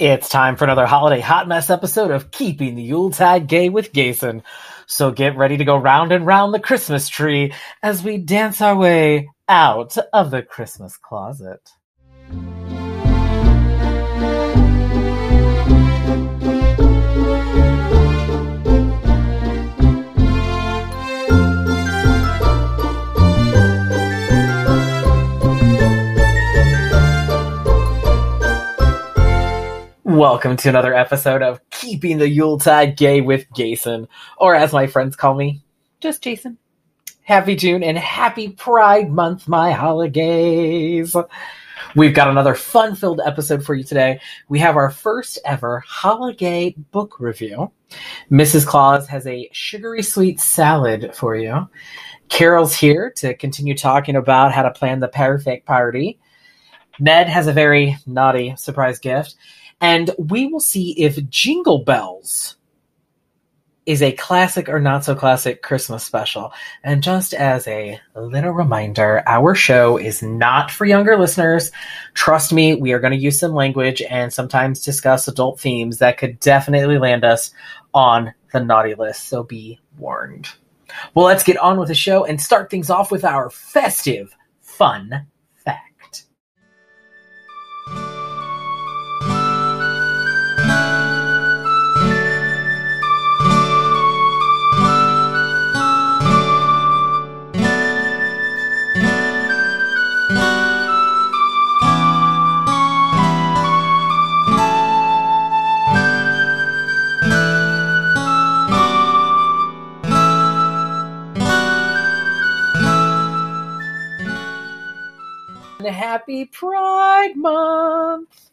It's time for another holiday hot mess episode of Keeping the Yuletide Gay with Jason. So get ready to go round and round the Christmas tree as we dance our way out of the Christmas closet. Welcome to another episode of Keeping the Yuletide Gay with Jason, or as my friends call me, just Jason. Happy June and happy Pride Month, my holidays. We've got another fun filled episode for you today. We have our first ever holiday book review. Mrs. Claus has a sugary sweet salad for you. Carol's here to continue talking about how to plan the perfect party. Ned has a very naughty surprise gift and we will see if Jingle Bells is a classic or not so classic Christmas special. And just as a little reminder, our show is not for younger listeners. Trust me, we are going to use some language and sometimes discuss adult themes that could definitely land us on the naughty list. So be warned. Well, let's get on with the show and start things off with our festive, fun happy Pride Month.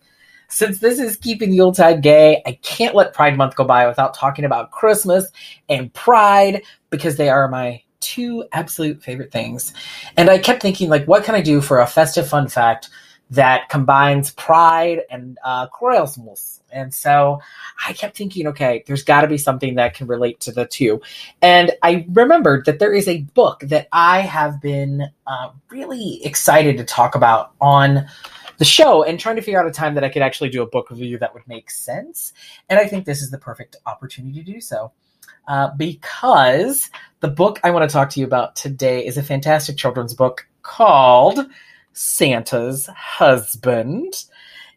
Since this is keeping Yuletide gay, I can't let Pride Month go by without talking about Christmas and Pride because they are my two absolute favorite things. And I kept thinking, like, what can I do for a festive fun fact that combines pride and uh, Christmas? And so I kept thinking, okay, there's got to be something that can relate to the two. And I remembered that there is a book that I have been uh, really excited to talk about on the show and trying to figure out a time that I could actually do a book review that would make sense. And I think this is the perfect opportunity to do so. Uh, because the book I want to talk to you about today is a fantastic children's book called Santa's Husband.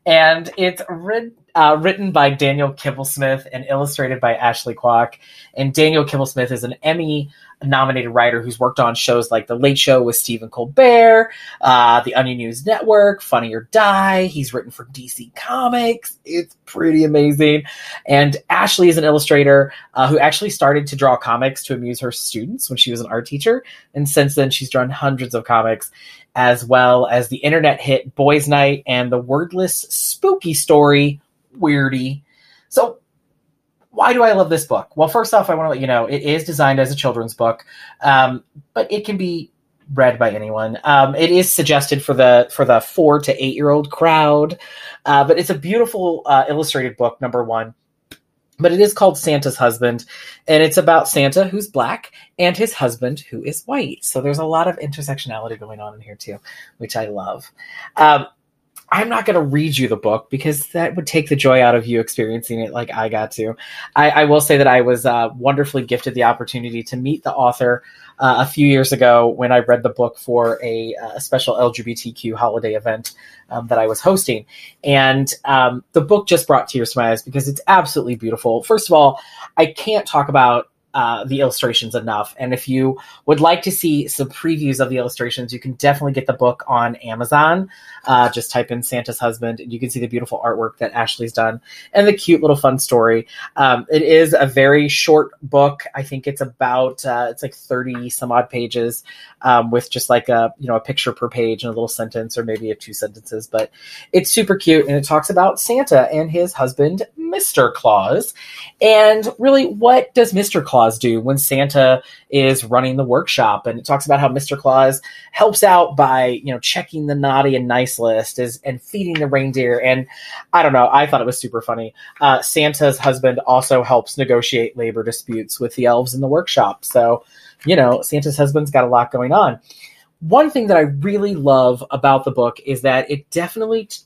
And it's written uh, written by Daniel Kibblesmith and illustrated by Ashley Quach. And Daniel Kibblesmith is an Emmy nominated writer who's worked on shows like The Late Show with Stephen Colbert, uh, The Onion News Network, Funny or Die. He's written for DC Comics. It's pretty amazing. And Ashley is an illustrator uh, who actually started to draw comics to amuse her students when she was an art teacher. And since then, she's drawn hundreds of comics as well as the internet hit Boys Night and the wordless spooky story Weirdy. So, why do I love this book? Well, first off, I want to let you know it is designed as a children's book, um, but it can be read by anyone. Um, it is suggested for the for the four to eight year old crowd, uh, but it's a beautiful uh, illustrated book. Number one. But it is called Santa's Husband, and it's about Santa who's black and his husband who is white. So there's a lot of intersectionality going on in here too, which I love. Um, I'm not going to read you the book because that would take the joy out of you experiencing it like I got to. I, I will say that I was uh, wonderfully gifted the opportunity to meet the author uh, a few years ago when I read the book for a, uh, a special LGBTQ holiday event um, that I was hosting. And um, the book just brought tears to my eyes because it's absolutely beautiful. First of all, I can't talk about uh, the illustrations enough. And if you would like to see some previews of the illustrations, you can definitely get the book on Amazon. Uh, just type in Santa's husband, and you can see the beautiful artwork that Ashley's done and the cute little fun story. Um, it is a very short book. I think it's about uh, it's like thirty some odd pages, um, with just like a you know a picture per page and a little sentence or maybe a two sentences. But it's super cute, and it talks about Santa and his husband, Mister Claus, and really what does Mister Claus Claus do when Santa is running the workshop. And it talks about how Mr. Claus helps out by, you know, checking the naughty and nice list is, and feeding the reindeer. And I don't know, I thought it was super funny. Uh, Santa's husband also helps negotiate labor disputes with the elves in the workshop. So, you know, Santa's husband's got a lot going on. One thing that I really love about the book is that it definitely t-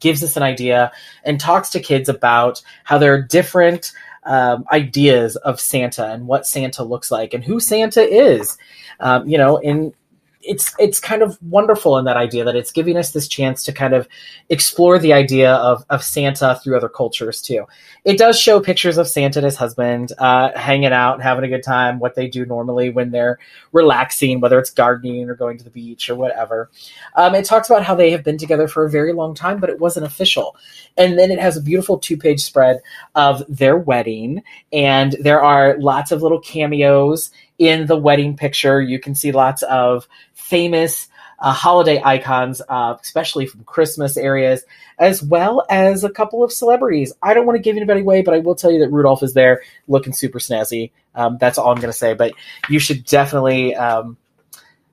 gives us an idea and talks to kids about how there are different um, ideas of Santa and what Santa looks like and who Santa is. Um, you know, in it's it's kind of wonderful in that idea that it's giving us this chance to kind of explore the idea of, of Santa through other cultures too. It does show pictures of Santa and his husband uh, hanging out, having a good time, what they do normally when they're relaxing, whether it's gardening or going to the beach or whatever. Um, it talks about how they have been together for a very long time, but it wasn't official. And then it has a beautiful two page spread of their wedding, and there are lots of little cameos in the wedding picture. You can see lots of famous uh, holiday icons, uh, especially from Christmas areas, as well as a couple of celebrities. I don't want to give anybody away, but I will tell you that Rudolph is there looking super snazzy. Um, that's all I'm going to say. But you should definitely um,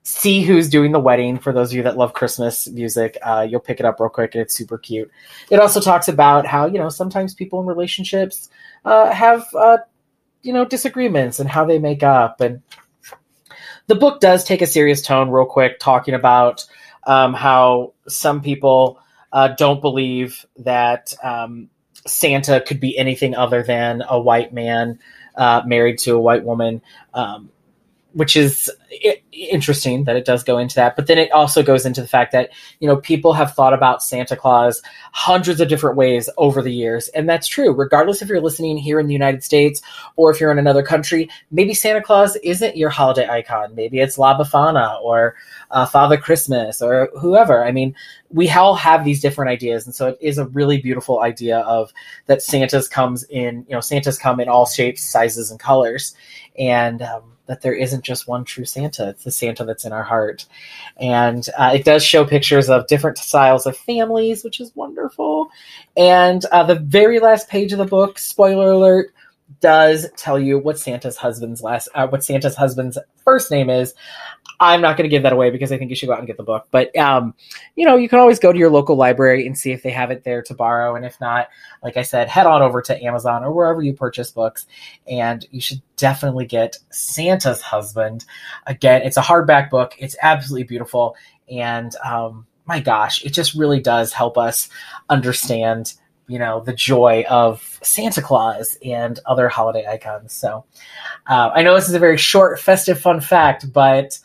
see who's doing the wedding. For those of you that love Christmas music, uh, you'll pick it up real quick, and it's super cute. It also talks about how you know sometimes people in relationships uh, have uh, you know disagreements and how they make up. And the book does take a serious tone real quick talking about um, how some people uh, don't believe that um, santa could be anything other than a white man uh, married to a white woman. Um, which is interesting that it does go into that. But then it also goes into the fact that, you know, people have thought about Santa Claus hundreds of different ways over the years. And that's true, regardless if you're listening here in the United States or if you're in another country. Maybe Santa Claus isn't your holiday icon. Maybe it's La Befana or uh, Father Christmas or whoever. I mean, we all have these different ideas. And so it is a really beautiful idea of that Santa's comes in, you know, Santa's come in all shapes, sizes, and colors. And, um, that there isn't just one true Santa. It's the Santa that's in our heart. And uh, it does show pictures of different styles of families, which is wonderful. And uh, the very last page of the book, spoiler alert, does tell you what Santa's husband's last, uh, what Santa's husband's first name is. I'm not going to give that away because I think you should go out and get the book. But um, you know, you can always go to your local library and see if they have it there to borrow. And if not, like I said, head on over to Amazon or wherever you purchase books, and you should definitely get Santa's Husband. Again, it's a hardback book. It's absolutely beautiful, and um, my gosh, it just really does help us understand you know the joy of Santa Claus and other holiday icons. So uh, I know this is a very short, festive, fun fact, but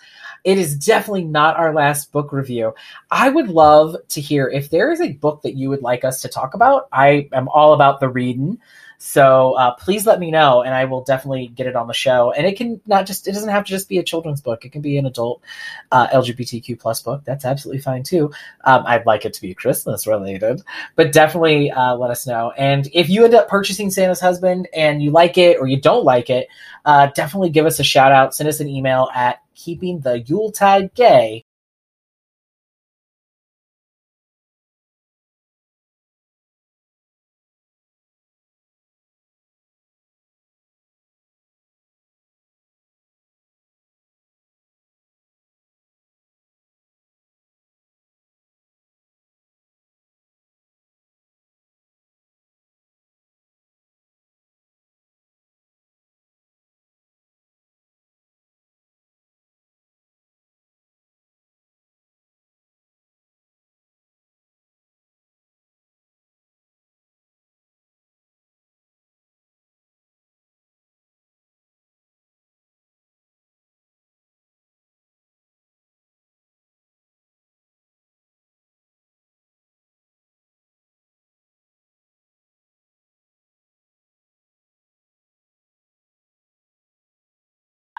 it is definitely not our last book review. I would love to hear if there is a book that you would like us to talk about. I am all about the reading. So uh, please let me know, and I will definitely get it on the show. And it can not just it doesn't have to just be a children's book; it can be an adult uh, LGBTQ plus book. That's absolutely fine too. Um, I'd like it to be Christmas related, but definitely uh, let us know. And if you end up purchasing Santa's Husband and you like it or you don't like it, uh, definitely give us a shout out. Send us an email at keeping the Yuletide gay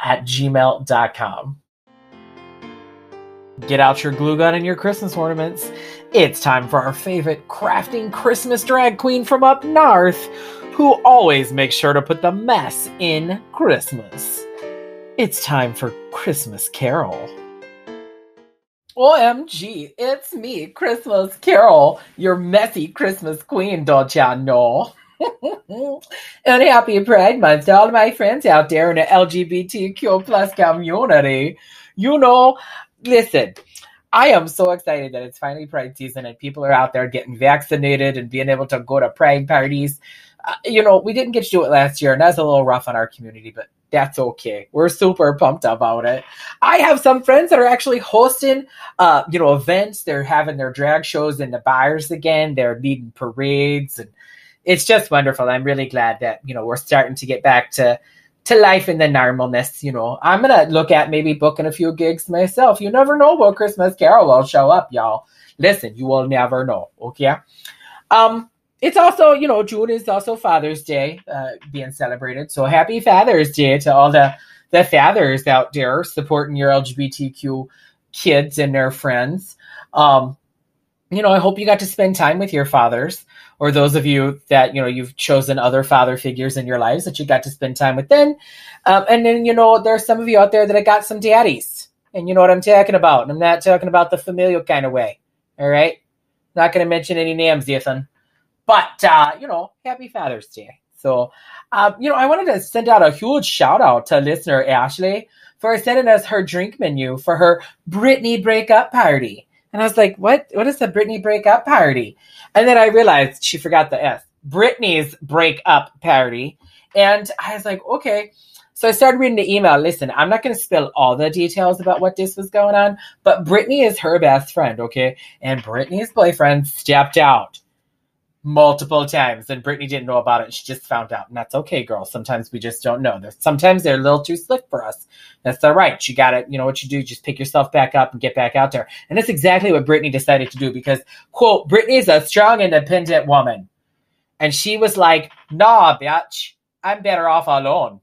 at gmail.com. Get out your glue gun and your Christmas ornaments. It's time for our favorite crafting Christmas drag queen from up north, who always makes sure to put the mess in Christmas. It's time for Christmas Carol. OMG, it's me, Christmas Carol, your messy Christmas queen, don't ya know? And happy Pride Month to all my friends out there in the LGBTQ plus community. You know, listen, I am so excited that it's finally Pride season and people are out there getting vaccinated and being able to go to Pride parties. Uh, you know, we didn't get to do it last year, and that's a little rough on our community, but That's okay. We're super pumped about it. I have some friends that are actually hosting, uh, you know, events. They're having their drag shows in the bars again. They're leading parades, and it's just wonderful. I'm really glad that you know we're starting to get back to to life in the normalness. You know, I'm gonna look at maybe booking a few gigs myself. You never know what Christmas Carol will show up, y'all. Listen, you will never know. Okay. Um, it's also, you know, June is also Father's Day uh, being celebrated. So happy Father's Day to all the the fathers out there supporting your LGBTQ kids and their friends. Um, you know, I hope you got to spend time with your fathers, or those of you that you know you've chosen other father figures in your lives that you got to spend time with. Then, um, and then you know, there's some of you out there that have got some daddies, and you know what I'm talking about. And I'm not talking about the familial kind of way. All right, not going to mention any names, Ethan. But uh, you know, happy Father's Day. So, uh, you know, I wanted to send out a huge shout out to listener Ashley for sending us her drink menu for her Britney breakup party. And I was like, what? What is the Britney breakup party? And then I realized she forgot the S. Britney's breakup party. And I was like, okay. So I started reading the email. Listen, I'm not going to spill all the details about what this was going on, but Britney is her best friend, okay? And Britney's boyfriend stepped out multiple times and Brittany didn't know about it. She just found out. And that's okay, girl. Sometimes we just don't know. sometimes they're a little too slick for us. That's all right. You got it. you know what you do, just pick yourself back up and get back out there. And that's exactly what Brittany decided to do because, quote, Brittany is a strong, independent woman. And she was like, nah, bitch, I'm better off alone.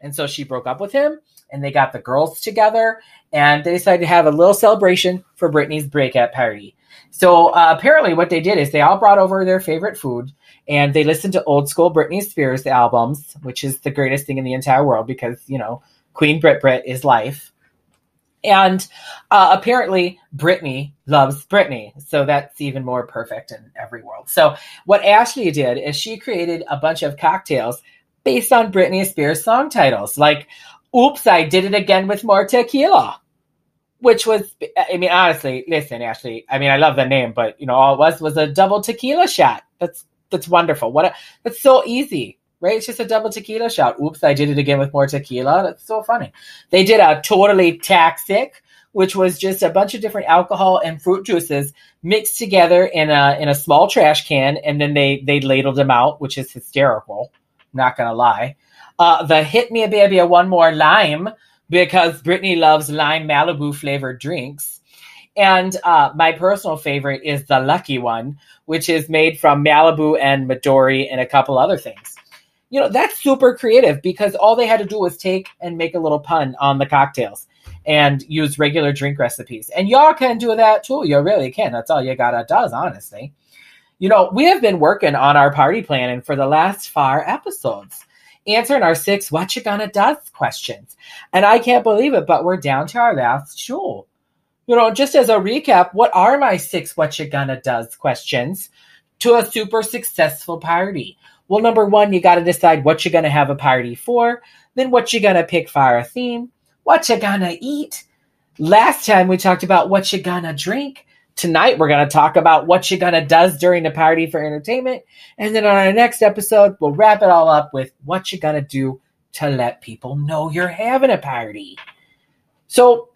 And so she broke up with him and they got the girls together and they decided to have a little celebration for Britney's breakup party. So uh, apparently, what they did is they all brought over their favorite food and they listened to old school Britney Spears albums, which is the greatest thing in the entire world because, you know, Queen Brit Brit is life. And uh, apparently, Britney loves Britney. So that's even more perfect in every world. So, what Ashley did is she created a bunch of cocktails based on Britney Spears song titles, like Oops, I Did It Again with More Tequila which was i mean honestly listen ashley i mean i love the name but you know all it was was a double tequila shot. That's that's wonderful. What a, that's so easy right? It's just a double tequila shot. Oops i did it again with more tequila. That's so funny. They did a totally toxic which was just a bunch of different alcohol and fruit juices mixed together in a in a small trash can and then they they ladled them out which is hysterical. Not gonna lie. Uh, the hit me a baby a one more lime because Britney loves lime Malibu flavored drinks. And uh, my personal favorite is the Lucky One, which is made from Malibu and Midori and a couple other things. You know, that's super creative because all they had to do was take and make a little pun on the cocktails and use regular drink recipes. And y'all can do that too. You really can. That's all you gotta does, honestly. You know, we have been working on our party planning for the last four episodes answering our six what you gonna does questions. And I can't believe it, but we're down to our last show. You know, just as a recap, what are my six what you gonna does questions to a super successful party? Well, number one, you got to decide what you're to have a party for, then what you're to pick for a theme, what you're going to eat. Last time we talked about what you're going to drink. Tonight, we're going to talk about what you're going to does during the party for entertainment. And then on our next episode, we'll wrap it all up with what you're going to do to let people know you're having a party. So,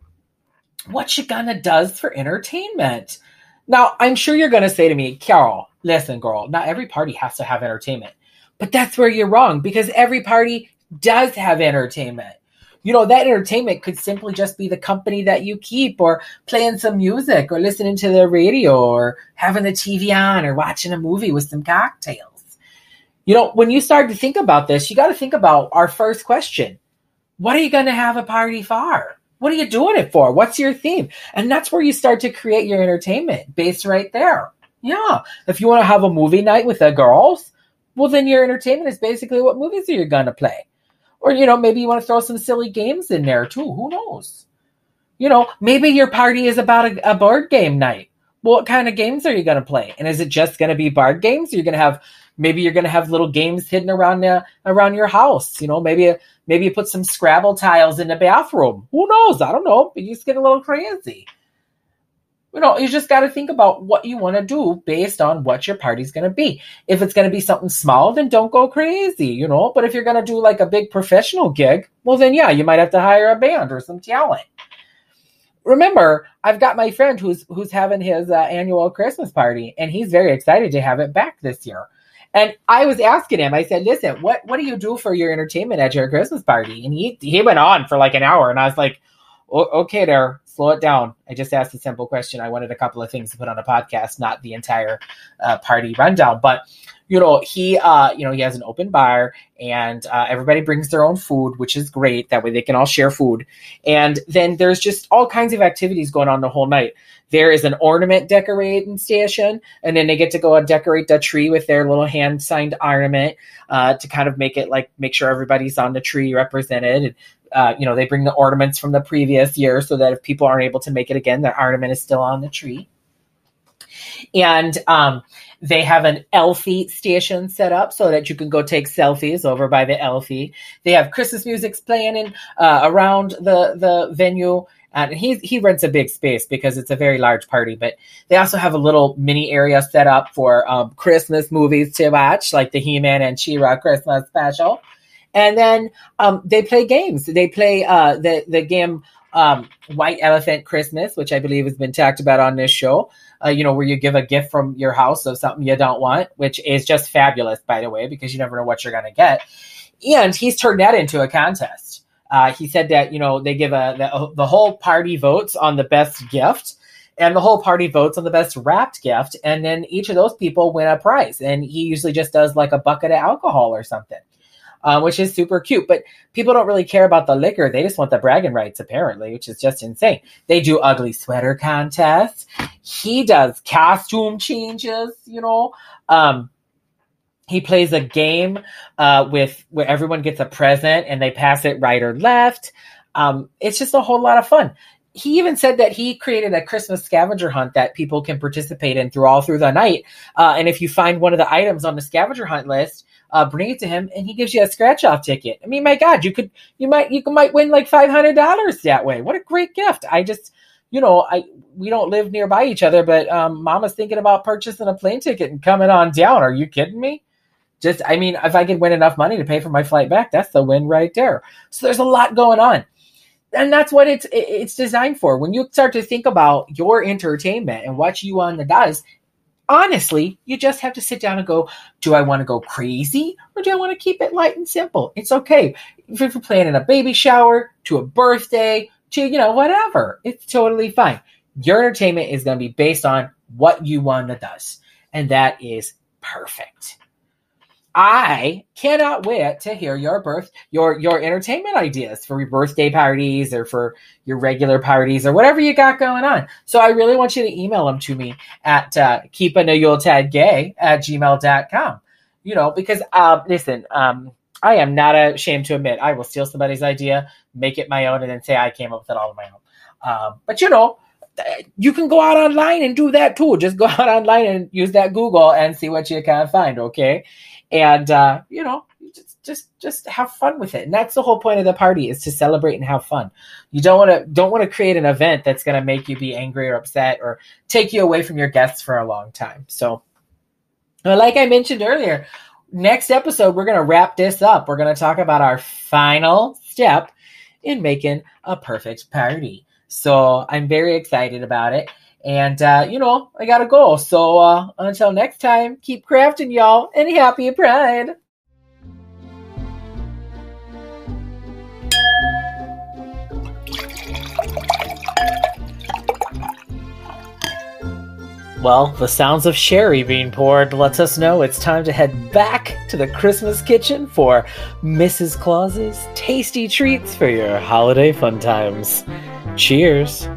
what you gonna does for entertainment? Now, I'm sure you're gonna say to me, Carol, listen, girl, not every party has to have entertainment. But that's where you're wrong because every party does have entertainment you know, that entertainment could simply just be the company that you keep or playing some music or listening to the radio or having the TV on or watching a movie with some cocktails. You know, when you start to think about this, you got to think about our first question. What are you going to have a party for? What are you doing it for? What's your theme? And that's where you start to create your entertainment based right there. Yeah. If you want to have a movie night with the girls, well, then your entertainment is basically what movies are you going to play? Or, you know, maybe you want to throw some silly games in there too. Who knows? You know, maybe your party is about a, a board game night. What kind of games are you going to play? And is it just going to be board games? You're going to have maybe you're going to have little games hidden around the, around your house. You know, maybe maybe you put some Scrabble tiles in the bathroom. Who knows? I don't know. But you just get a little crazy. You know, you just got to think about what you want to do based on what your party's going to be. If it's going to be something small, then don't go crazy, you know. But if you're going to do like a big professional gig, well, then yeah, you might have to hire a band or some talent. Remember, I've got my friend who's who's having his uh, annual Christmas party, and he's very excited to have it back this year. And I was asking him, I said, "Listen, what what do you do for your entertainment at your Christmas party?" And he he went on for like an hour, and I was like, "Okay, there, slow it down. I just asked a simple question. I wanted a couple of things to put on a podcast, not the entire uh, party rundown. But you know, he uh, you know, he has an open bar, and uh, everybody brings their own food, which is great. That way, they can all share food. And then there's just all kinds of activities going on the whole night. There is an ornament decorating station, and then they get to go and decorate the tree with their little hand signed ornament uh, to kind of make it like make sure everybody's on the tree represented. And uh, you know, they bring the ornaments from the previous year so that if people aren't able to make it again, their ornament is still on the tree. And um, they have an Elfie station set up so that you can go take selfies over by the Elfie. They have Christmas music playing in uh, around the the venue. And he he rents a big space because it's a very large party. But they also have a little mini area set up for um, Christmas movies to watch, like the He Man and She-Ra Christmas special. And then um, they play games. They play uh, the the game um, White Elephant Christmas, which I believe has been talked about on this show. Uh, you know, where you give a gift from your house of something you don't want, which is just fabulous, by the way, because you never know what you're going to get. And he's turned that into a contest. Uh, he said that you know they give a the, the whole party votes on the best gift, and the whole party votes on the best wrapped gift, and then each of those people win a prize. And he usually just does like a bucket of alcohol or something uh, which is super cute. But people don't really care about the liquor; they just want the bragging rights, apparently, which is just insane. They do ugly sweater contests. He does costume changes. You know. Um, he plays a game uh, with where everyone gets a present and they pass it right or left. Um, it's just a whole lot of fun he even said that he created a Christmas scavenger hunt that people can participate in through all through the night. Uh, and if you find one of the items on the scavenger hunt list, uh, bring it to him, and he gives you a scratch off ticket. I mean, my God, you could you might you might win like five hundred dollars that way. What a great gift! I just you know I we don't live nearby each other, but um, Mama's thinking about purchasing a plane ticket and coming on down. Are you kidding me? Just I mean, if I could win enough money to pay for my flight back, that's the win right there. So there's a lot going on and that's what it's it's designed for. When you start to think about your entertainment and what you want to does, honestly, you just have to sit down and go, do I want to go crazy or do I want to keep it light and simple? It's okay. If you're planning a baby shower to a birthday to, you know, whatever, it's totally fine. Your entertainment is going to be based on what you want to does. And that is perfect. I cannot wait to hear your birth, your your entertainment ideas for your birthday parties or for your regular parties or whatever you got going on. So I really want you to email them to me at uh, keeping a Yuletide gay at gmail.com. You know, because um, listen, um, I am not ashamed to admit I will steal somebody's idea, make it my own, and then say I came up with it all on my own. Um, but you know, you can go out online and do that too. Just go out online and use that Google and see what you can find. Okay and uh, you know just just just have fun with it. And that's the whole point of the party is to celebrate and have fun. You don't want to don't want to create an event that's going to make you be angry or upset or take you away from your guests for a long time. So like i mentioned earlier next episode we're going to wrap this up. We're going to talk about our final step in making a perfect party. So i'm very excited about it and, uh, you know, I got to go. So uh, until next time, keep crafting, y'all, and happy Pride. Well, the sounds of sherry being poured lets us know it's time to head back to the Christmas kitchen for Mrs. Claus's tasty treats for your holiday fun times. Cheers!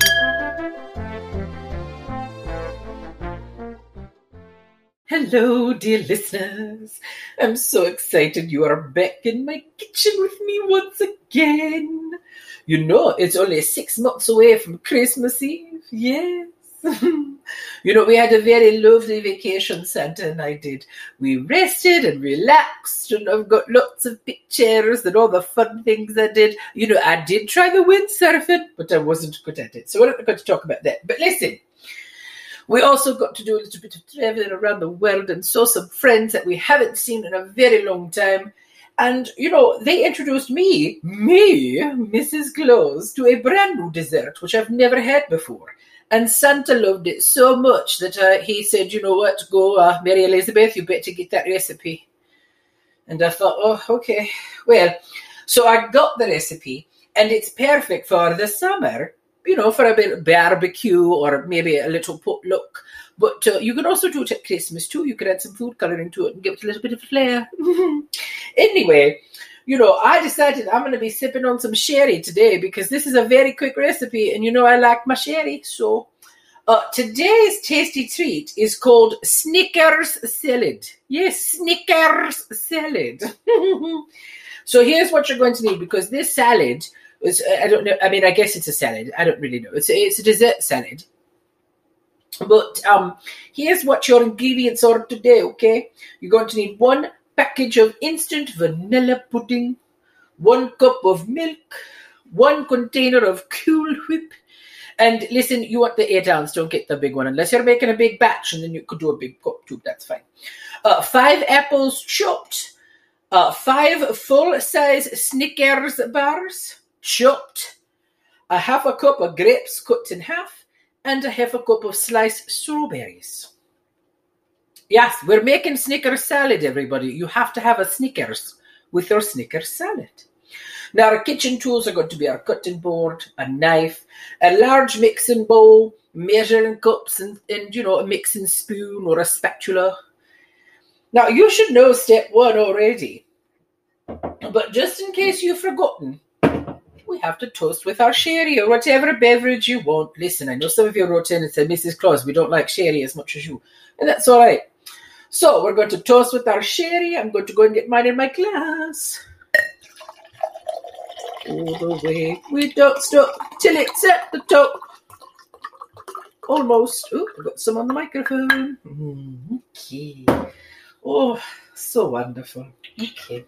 Hello, dear listeners. I'm so excited you are back in my kitchen with me once again. You know, it's only six months away from Christmas Eve. Yes. you know, we had a very lovely vacation, Santa and I did. We rested and relaxed, and I've got lots of pictures and all the fun things I did. You know, I did try the windsurfing, but I wasn't good at it. So we're not going to talk about that. But listen, We also got to do a little bit of traveling around the world and saw some friends that we haven't seen in a very long time. And, you know, they introduced me, me, Mrs. Claus, to a brand new dessert, which I've never had before. And Santa loved it so much that uh, he said, you know what, go, uh, Mary Elizabeth, you better get that recipe. And I thought, oh, okay. Well, so I got the recipe, and it's perfect for the summer, you know, for a bit barbecue or maybe a little potluck. But uh, you can also do it at Christmas too. You can add some food colouring to it and give it a little bit of flair. anyway, you know, I decided I'm going to be sipping on some sherry today because this is a very quick recipe, and you know I like my sherry. So uh, today's tasty treat is called Snickers salad. Yes, Snickers salad. so here's what you're going to need because this salad is, I don't know, I mean, I guess it's a salad. I don't really know. It's a, it's a dessert salad. But um, here's what your ingredients are today, okay? You're going to need one package of instant vanilla pudding, one cup of milk, one container of Cool Whip. And listen, you want the eight ounce, don't get the big one. Unless you're making a big batch, and then you could do a big cup too, that's fine. Uh, five apples chopped, uh, five full size Snickers bars chopped, a half a cup of grapes cut in half, and a half a cup of sliced strawberries. Yes, we're making Snickers salad, everybody. You have to have a Snickers with your Snickers salad. Now, our kitchen tools are going to be our cutting board, a knife, a large mixing bowl, measuring cups, and, and you know, a mixing spoon or a spatula. Now, you should know step one already, but just in case you've forgotten, we have to toast with our sherry or whatever beverage you want. Listen, I know some of you wrote in and said, Mrs. Claus, we don't like sherry as much as you. And that's all right. So we're going to toast with our sherry. I'm going to go and get mine in my glass. All the way. We don't stop till it's at the top. Almost. Oh, I've got some on the microphone. Mm, okay. Oh, so wonderful. Okay.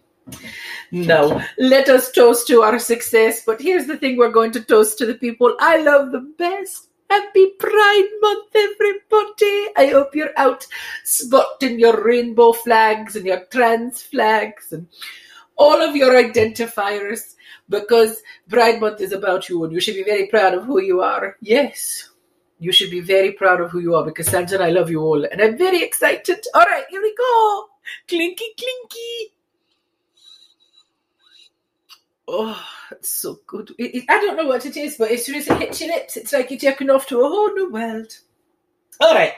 No, let us toast to our success. But here's the thing we're going to toast to the people I love the best. Happy Pride Month, everybody. I hope you're out spotting your rainbow flags and your trans flags and all of your identifiers because Pride Month is about you and you should be very proud of who you are. Yes, you should be very proud of who you are because Santa and I love you all and I'm very excited. All right, here we go. Clinky, clinky. Oh, it's so good. It, it, I don't know what it is, but as soon as it hits your lips, it's like you're taken off to a whole new world. All right.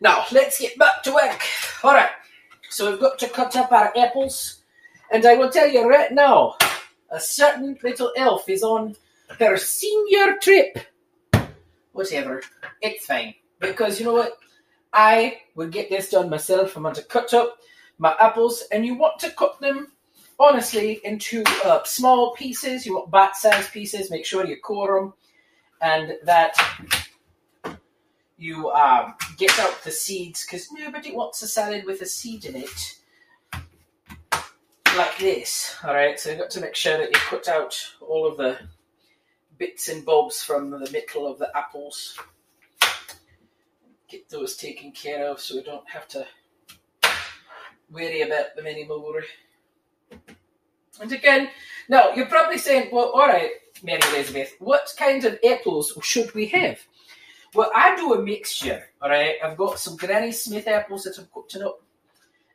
Now, let's get back to work. All right. So we've got to cut up our apples. And I will tell you right now, a certain little elf is on her senior trip. Whatever. It's fine. Because you know what? I will get this done myself. I'm going to cut up my apples, and you want to cut them honestly into uh, small pieces. You want bite-sized pieces. Make sure you core them, and that you um, get out the seeds because nobody wants a salad with a seed in it. Like this, all right. So you've got to make sure that you cut out all of the bits and bobs from the middle of the apples. Get those taken care of so we don't have to worry about them anymore. And again, now you're probably saying, well, all right, Mary Elizabeth, what kind of apples should we have? Well, I do a mixture, all right? I've got some Granny Smith apples that I'm cutting up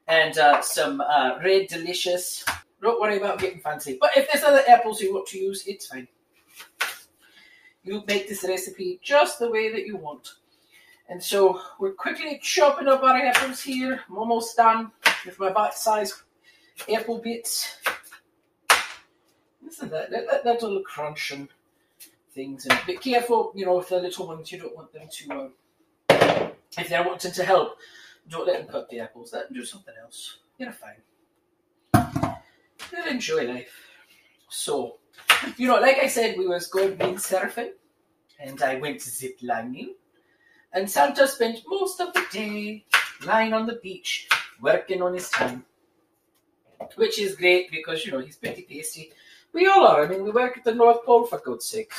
and uh, some uh, Red Delicious. Don't worry about getting fancy. But if there's other apples you want to use, it's fine. You make this recipe just the way that you want. And so we're quickly chopping up our apples here. I'm almost done with my bite-sized apple bits. Listen, that, that, that little crunching things. And be careful, you know, with the little ones, you don't want them to, um, if they're wanting to help, don't let them cut the apples. Let them do something else. You're fine. They'll enjoy life. So, you know, like I said, we was going windsurfing, and I went zip lining, and Santa spent most of the day lying on the beach working on his time which is great because you know he's pretty tasty. We all are. I mean, we work at the North Pole for God's sake.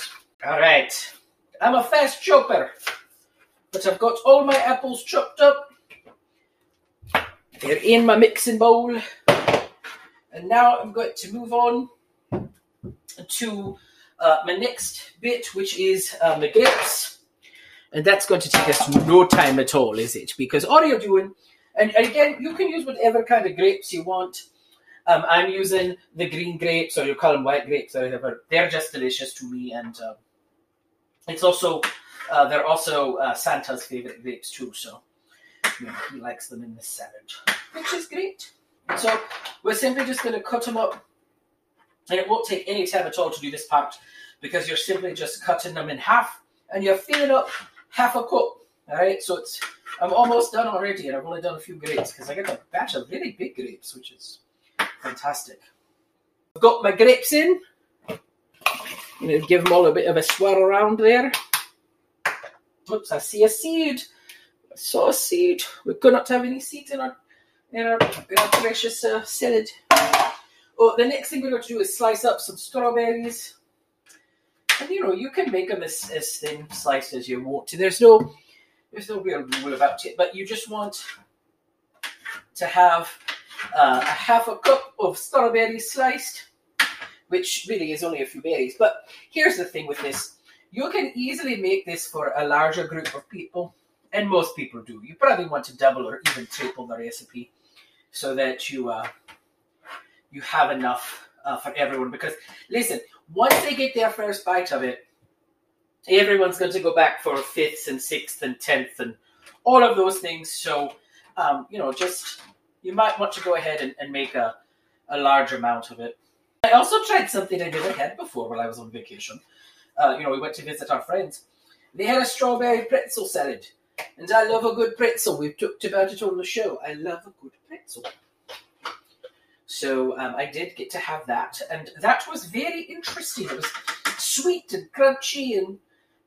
All right, I'm a fast chopper. But I've got all my apples chopped up. They're in my mixing bowl. And now I'm going to move on to uh, my next bit, which is uh, my grapes. And that's going to take us no time at all, is it? Because all you're doing, and, and again, you can use whatever kind of grapes you want. Um, I'm using the green grapes, or you call them white grapes, or whatever. They're just delicious to me, and uh, it's also uh, they're also uh, Santa's favorite grapes too. So you know, he likes them in the salad, which is great. So we're simply just going to cut them up, and it won't take any time at all to do this part because you're simply just cutting them in half, and you're filling up half a cup. All right, so it's I'm almost done already, and I've only done a few grapes because I got a batch of really big grapes, which is fantastic. I've got my grapes in. I'm going to give them all a bit of a swirl around there. Oops, I see a seed. I saw a seed. We could not have any seeds in our in our, in our precious uh, salad. Oh, the next thing we're going to do is slice up some strawberries. And you know, you can make them as, as thin sliced as you want to. There's no there's no real rule about it, but you just want to have uh, a half a cup of strawberries sliced, which really is only a few berries. But here's the thing with this you can easily make this for a larger group of people, and most people do. You probably want to double or even triple the recipe so that you uh, you have enough uh, for everyone. Because listen, once they get their first bite of it, everyone's going to go back for fifth and sixth and tenth and all of those things. So um, you know, just you might want to go ahead and, and make a, a large amount of it. I also tried something I never had before while I was on vacation. Uh, you know, we went to visit our friends. They had a strawberry pretzel salad. And I love a good pretzel. We've talked about it on the show. I love a good pretzel. So um, I did get to have that. And that was very interesting. It was sweet and crunchy and,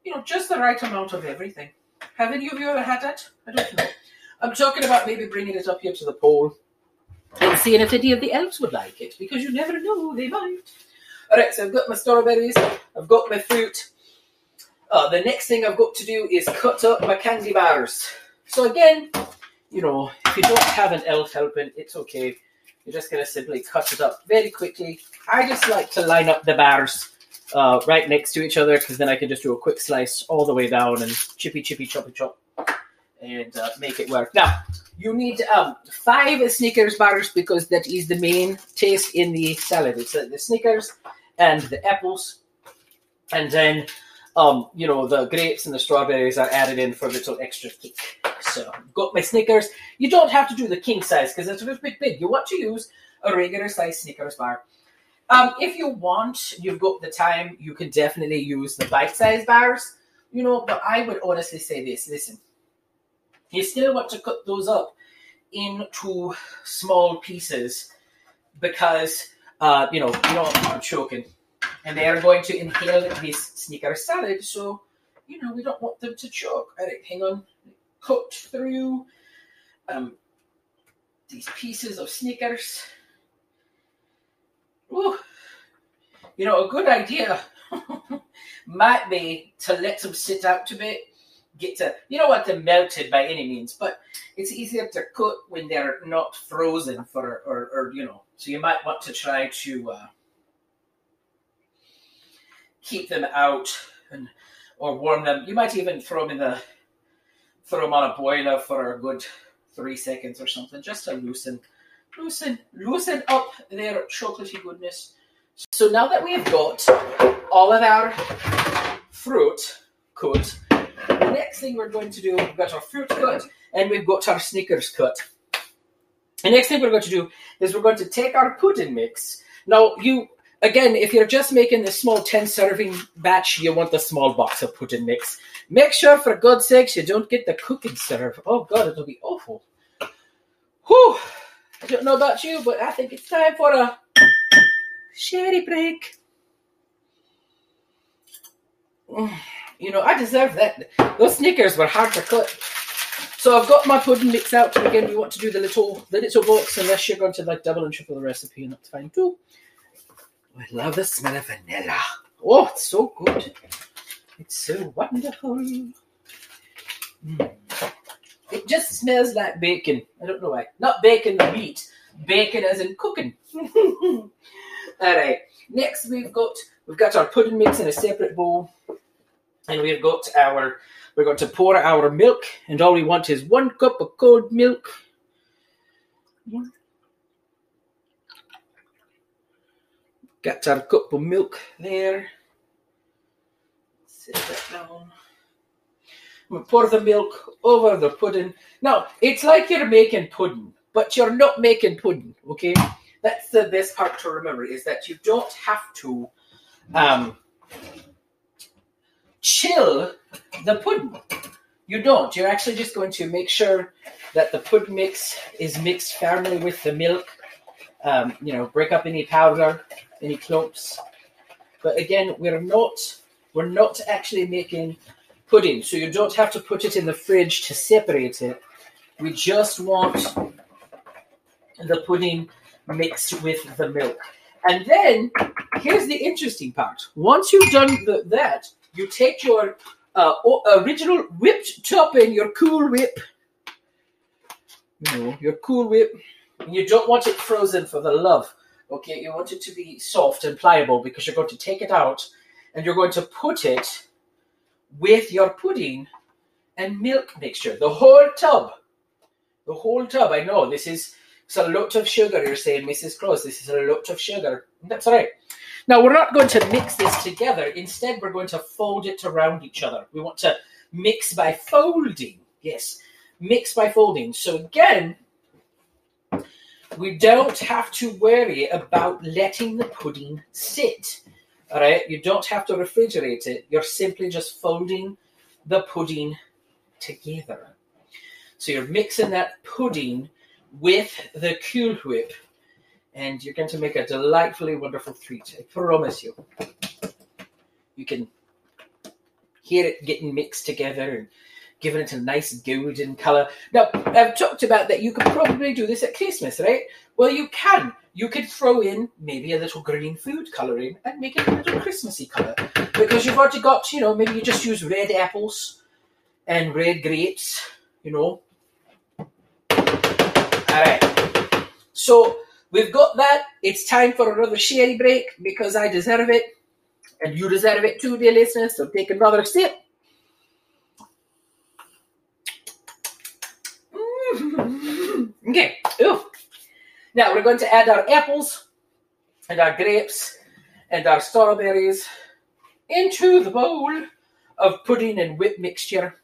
you know, just the right amount of everything. Have any of you ever had that? I don't know. I'm talking about maybe bringing it up here to the pole and seeing if any of the elves would like it, because you never know, they might. All right, so I've got my strawberries, I've got my fruit. Uh, the next thing I've got to do is cut up my candy bars. So again, you know, if you don't have an elf helping, it's okay. You're just going to simply cut it up very quickly. I just like to line up the bars uh, right next to each other because then I can just do a quick slice all the way down and chippy, chippy, choppy, chop and uh, make it work. Now, you need um, five Snickers bars because that is the main taste in the salad. It's uh, the Snickers and the apples, and then um, you know the grapes and the strawberries are added in for a little extra kick. So, got my Snickers. You don't have to do the king size because it's a bit big. You want to use a regular size Snickers bar. Um, if you want, you've got the time. You can definitely use the bite size bars. You know, but I would honestly say this. Listen, you still want to cut those up into small pieces because, uh, you know, you know, I'm choking. And they are going to inhale this sneaker salad, so, you know, we don't want them to choke. All right, hang on. Cut through um, these pieces of Snickers. Ooh. You know, a good idea might be to let them sit out a bit get to you don't want them melted by any means, but it's easier to cook when they're not frozen for or, or you know. So you might want to try to uh, keep them out and or warm them. You might even throw them in the throw them on a boiler for a good three seconds or something, just to loosen loosen loosen up their chocolatey goodness. So now that we've got all of our fruit cooked next thing we're going to do, we've got our fruit cut and we've got our Snickers cut. The next thing we're going to do is we're going to take our pudding mix. Now, you again, if you're just making the small 10 serving batch, you want the small box of pudding mix. Make sure, for God's sakes, you don't get the cooking serve. Oh, God, it'll be awful. Whew. I don't know about you, but I think it's time for a sherry break. Mm. You know, I deserve that. Those Snickers were hard to cut. So I've got my pudding mix out. Again, you want to do the little the little box unless you're going to like double and triple the recipe, and that's fine too. I love the smell of vanilla. Oh, it's so good. It's so wonderful. Mm. It just smells like bacon. I don't know why. Not bacon meat. Bacon as in cooking. All right. Next we've got we've got our pudding mix in a separate bowl, and we've got our we're going to pour our milk, and all we want is one cup of cold milk. Got our cup of milk there. Set that down. We pour the milk over the pudding. Now, it's like you're making pudding, but you're not making pudding, okay? That's the best part to remember is that you don't have to um, chill the pudding. You don't. You're actually just going to make sure that the pudding mix is mixed firmly with the milk. Um, you know, break up any powder, any clumps. But again, we're not we're not actually making pudding, so you don't have to put it in the fridge to separate it. We just want the pudding mixed with the milk. And then here's the interesting part. Once you've done the, that, you take your uh, original whipped topping, your Cool Whip, you know, your Cool Whip, and you don't want it frozen for the love. Okay, you want it to be soft and pliable because you're going to take it out and you're going to put it with your pudding and milk mixture. The whole tub. The whole tub. I know this is it's a lot of sugar, you're saying, Mrs. Close. This is a lot of sugar. That's all right. Now, we're not going to mix this together. Instead, we're going to fold it around each other. We want to mix by folding. Yes, mix by folding. So, again, we don't have to worry about letting the pudding sit. All right, you don't have to refrigerate it. You're simply just folding the pudding together. So you're mixing that pudding with the Cool Whip, and you're going to make a delightfully wonderful treat. I promise you. You can hear it getting mixed together and giving it a nice golden color. Now, I've talked about that you could probably do this at Christmas, right? Well, you can. You could throw in maybe a little green food coloring and make it a little Christmassy color because you've already got, you know, maybe you just use red apples and red grapes, you know, all right. So we've got that. It's time for another sherry break because I deserve it. And you deserve it too, dear listeners. So take another sip. Mm-hmm. Okay. Ooh. Now we're going to add our apples and our grapes and our strawberries into the bowl of pudding and whip mixture.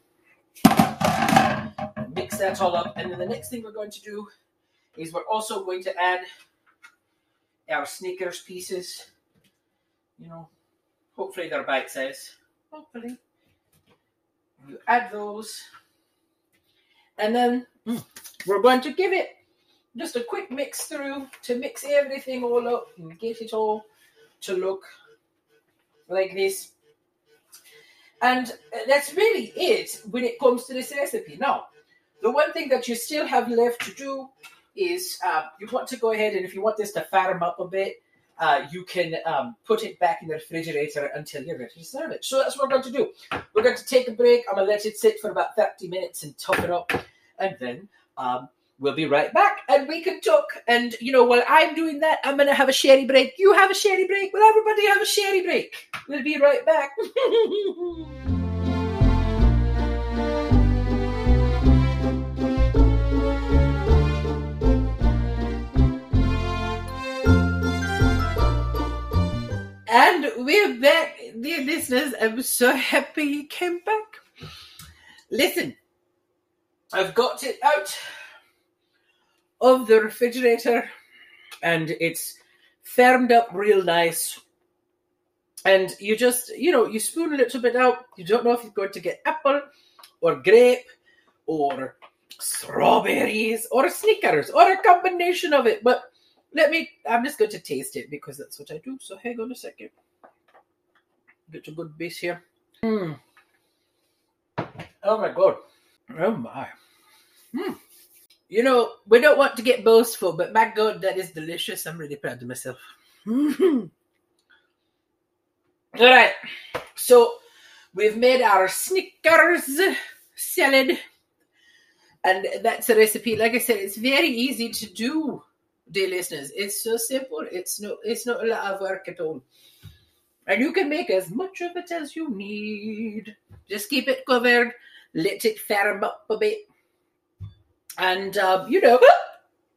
Mix that all up. And then the next thing we're going to do is we're also going to add our Snickers pieces. You know, hopefully they're bite size. Hopefully. You add those. And then mm, we're going to give it just a quick mix through to mix everything all up and get it all to look like this. And that's really it when it comes to this recipe. Now, the one thing that you still have left to do is uh, you want to go ahead and if you want this to firm up a bit, uh, you can um, put it back in the refrigerator until you're ready to serve it. So that's what we're going to do. We're going to take a break. I'm going to let it sit for about 30 minutes and top it up. And then um, we'll be right back and we can talk. And, you know, while I'm doing that, I'm going to have a sherry break. You have a sherry break. Will everybody have a sherry break? We'll be right back. And we're back, dear listeners. I'm so happy you came back. Listen, I've got it out of the refrigerator and it's firmed up real nice. And you just, you know, you spoon a little bit out. You don't know if you're going to get apple or grape or strawberries or Snickers or a combination of it. But let me, I'm just going to taste it because that's what I do. So hang on a second. Get a good base here. Mm. Oh my god. Oh my. Mm. You know, we don't want to get boastful, but my god, that is delicious. I'm really proud of myself. All right. So we've made our Snickers salad. And that's a recipe. Like I said, it's very easy to do, dear listeners. It's so simple. It's no, it's not a lot of work at all. And you can make as much of it as you need. Just keep it covered, let it firm up a bit. And, um, you know,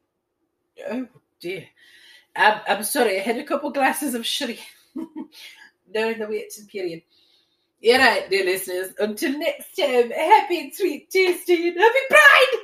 oh dear. I'm, I'm sorry, I had a couple glasses of sherry during the waiting period. You're right, dear listeners. Until next time, happy, sweet, tasty, and happy Pride!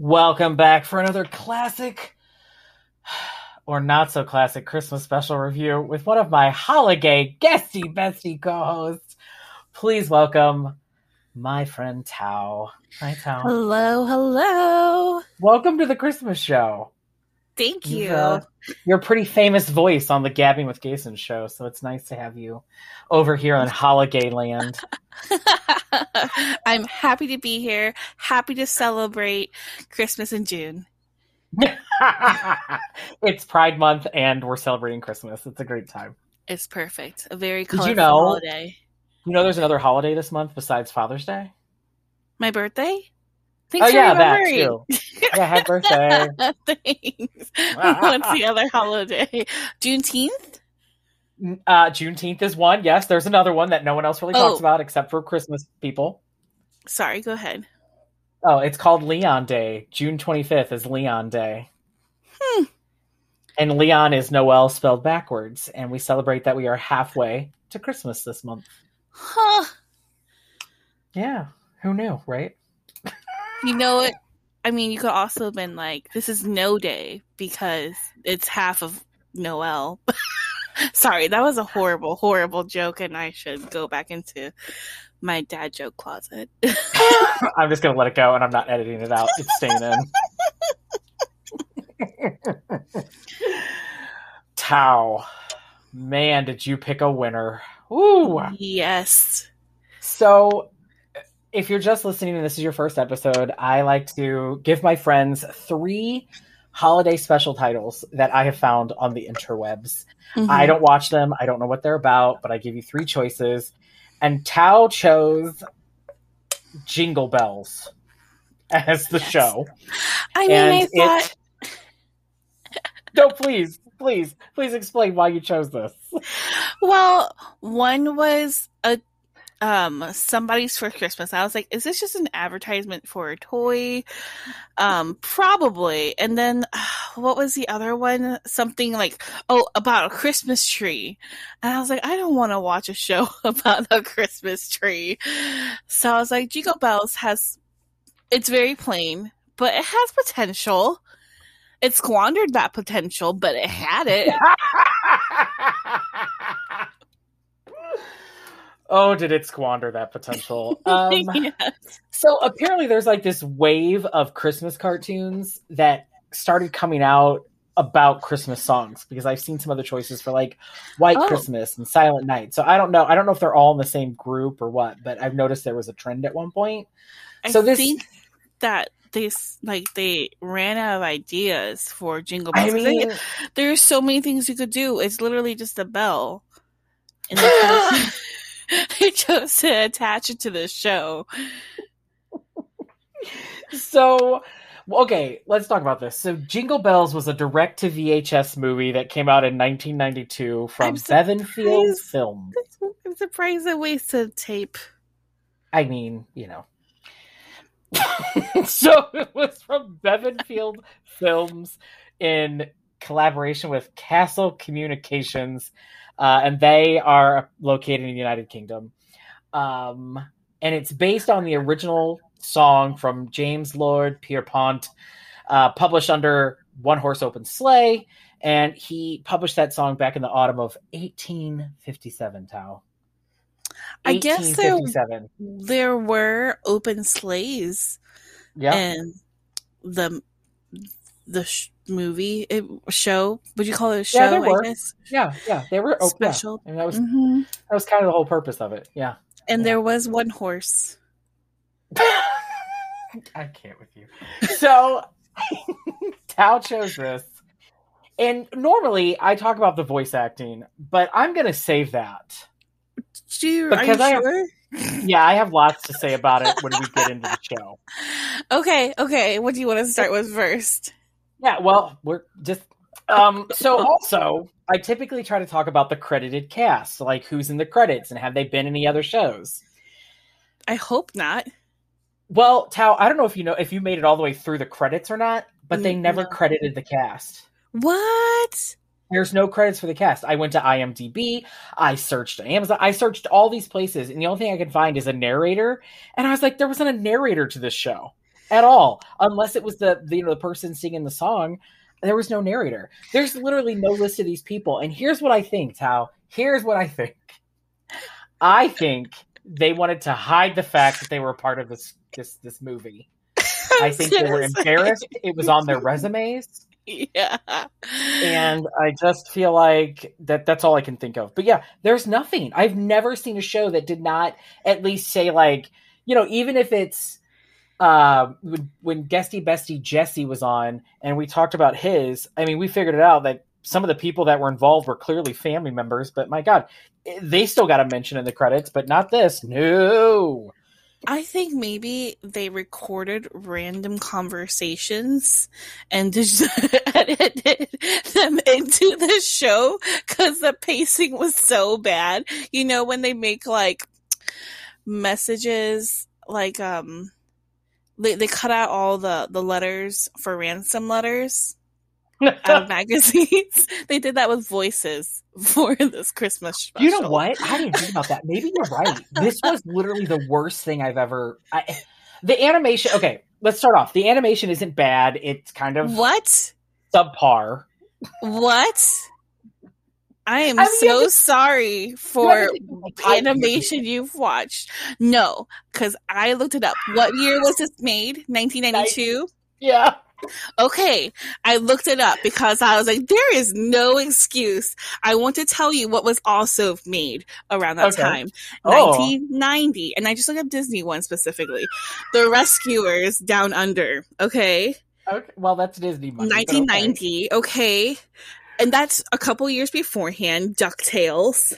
Welcome back for another classic or not so classic Christmas special review with one of my holiday guesty bestie co-hosts. Please welcome my friend Tao. Hi Tao. Hello, hello. Welcome to the Christmas show. Thank You've, you. uh, you're a pretty famous voice on the Gabbing with Jason show, so it's nice to have you over here on Holiday Land. I'm happy to be here. Happy to celebrate Christmas in June. it's Pride Month and we're celebrating Christmas. It's a great time. It's perfect. A very you know- holiday. You know, there's another holiday this month besides Father's Day. My birthday? Thanks oh for yeah, that too. Yeah, happy birthday. Thanks. What's the other holiday? Juneteenth? Uh, Juneteenth is one. Yes, there's another one that no one else really talks Oh. about except for Christmas people. Sorry, go ahead. Oh, it's called Leon Day. June 25th is Leon Day. Hmm. And Leon is Noel spelled backwards, and we celebrate that we are halfway to Christmas this month. Huh. Yeah, who knew, right? You know what? I mean, you could also have been like, this is no day because it's half of Noel. Sorry, that was a horrible, horrible joke, and I should go back into my dad joke closet. I'm just gonna let it go, and I'm not editing it out. It's staying in. Tao, man, did you pick a winner? Ooh. yes. So, if you're just listening and this is your first episode, I like to give my friends three holiday special titles that I have found on the interwebs. Mhm. I don't watch them, I don't know what they're about, but I give you three choices. And Tao chose Jingle Bells as the Yes. show. I mean, and I thought, it. No, please, please, please explain why you chose this. well, one was a um somebody's for Christmas. I was like, is this just an advertisement for a toy? Um, probably. And then what was the other one? Something like, oh, about a Christmas tree. And I was like, I don't want to watch a show about a Christmas tree. So I was like, Jingle Bells has it's very plain, but it has potential. It squandered that potential, but it had it. oh, did it squander that potential? Um, yes. So apparently, there's like this wave of Christmas cartoons that started coming out about Christmas songs because I've seen some other choices for like White Oh. Christmas and Silent Night. So I don't know. I don't know if they're all in the same group or what, but I've noticed there was a trend at one point. I So this- think that they like they ran out of ideas for Jingle I Bells. they- mean, there's so many things you could do. It's literally just a bell, they chose, to attach it to the show. so okay, let's talk about this. So Jingle Bells was a direct to VHS movie that came out in 1992 from Bevanfield. Films. I'm surprised they wasted tape. I mean, you know. so it was from Bevanfield Films in collaboration with Castle Communications, uh, and they are located in the United Kingdom. Um, and it's based on the original song from James Lord Pierpont, uh, published under One Horse Open Sleigh, and he published that song back in the autumn of 1857. Tao. I guess there there were open sleighs Yeah. in the the sh- movie it, show. Would you call it a show? Yeah, there were. Yeah, yeah. They were oh, yeah. special. And that was hmm that was kind of the whole purpose of it. Yeah. And Yeah. there was one horse. I can't with you. So Tao chose this. And normally I talk about the voice acting, but I'm gonna save that. Do you, are you Because I have- Yeah, I have lots to say about it when we get into the show. Okay, okay. What do you want to start with first? Yeah, well, we're just um so also I typically try to talk about the credited cast, like who's in the credits and have they been in any other shows. I hope not. Well, Tao, I don't know if you know if you made it all the way through the credits or not, but they never credited the cast. What? There's no credits for the cast. I went to IMDb, I searched Amazon, I searched all these places, and the only thing I could find is a narrator. And I was like, there wasn't a narrator to this show at all, unless it was the, the you know the person singing the song. There was no narrator. There's literally no list of these people. And here's what I think, Tao. Here's what I think. I think they wanted to hide the fact that they were part of this this this movie. I think they were was gonna say. embarrassed. It was on their resumes Yeah. and I just feel like that that's all I can think of. But yeah, there's nothing. I've never seen a show that did not at least say like, you know, even if it's uh when, Guesty Bestie Jesse was on and we talked about his, I mean, we figured it out that some of the people that were involved were clearly family members, but my god, eh, they still got a mention in the credits, but not this. No. I think maybe they recorded random conversations and just edited them into the show because the pacing was so bad. You know, when they make like messages, like, um, they, they cut out all the, the letters for ransom letters out of magazines. they did that with voices for this Christmas special. You know what? I didn't think about that. Maybe you're right. This was literally the worst thing I've ever. I, the animation. Okay, let's start off. The animation isn't bad. It's kind of What? subpar. What? I am I mean, so have sorry for have to think of, like, five animation you've watched. No, because I looked it up. What year was this made? 1992? Yeah. Okay, I looked it up because I was like, there is no excuse. I want to tell you what was also made around that Okay. time. Oh. 1990. And I just looked up Disney one specifically. The Rescuers Down Under. Okay. Okay. Well, that's Disney money. but okay. 1990. Okay. And that's a couple years beforehand. DuckTales.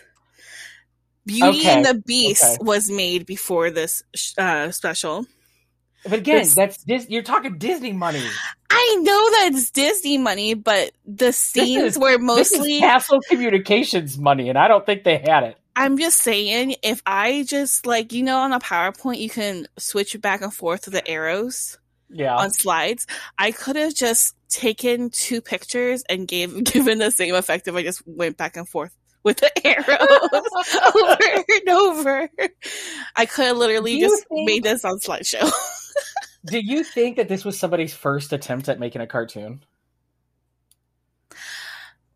Beauty Okay, and the Beast okay. was made before this uh, special. But again, It's- that's Dis- You're talking Disney money. I know that's Disney money, but the scenes is- were mostly. Castle Communications money, and I don't think they had it. I'm just saying, if I just like, you know, on a PowerPoint, you can switch back and forth with the arrows Yeah. on slides. I could have just taken two pictures and gave given the same effect if I just went back and forth with the arrows over and over. I could have literally just think- made this on slideshow. Do you think that this was somebody's first attempt at making a cartoon?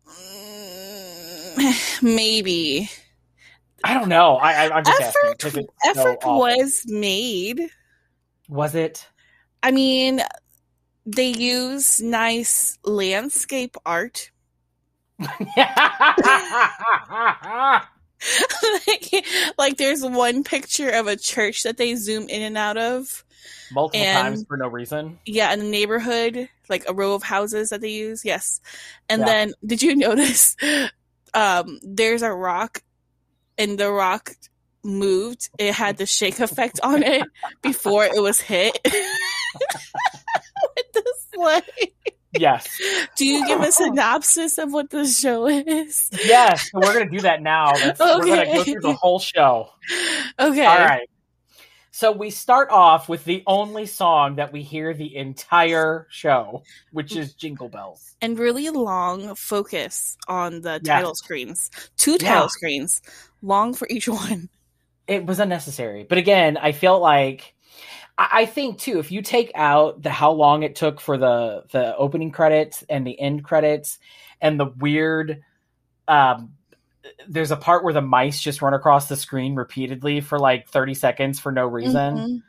Mm, Maybe I don't know. I, I, I'm just asking. effort 'cause it's so effort was made. Was it? I mean, they use nice landscape art. like, like there's one picture of a church that they zoom in and out of. Multiple And- times for no reason. Yeah, in the neighborhood, like a row of houses that they use. Yes. And Yeah. then did you notice um there's a rock and the rock moved. It had the shake effect on it before it was hit. Sleigh. Yes. Do you give a synopsis of what the show is? Yes. So we're going to do that now. That's, We're going to go through the whole show. Okay. All right. So we start off with the only song that we hear the entire show, which is Jingle Bells. And really long focus on the Yeah. title screens. Two Yeah. title screens, long for each one. It was unnecessary. But again, I felt like I I think too, if you take out the how long it took for the the opening credits and the end credits and the weird um there's a part where the mice just run across the screen repeatedly for like 30 seconds for no reason. Mhm.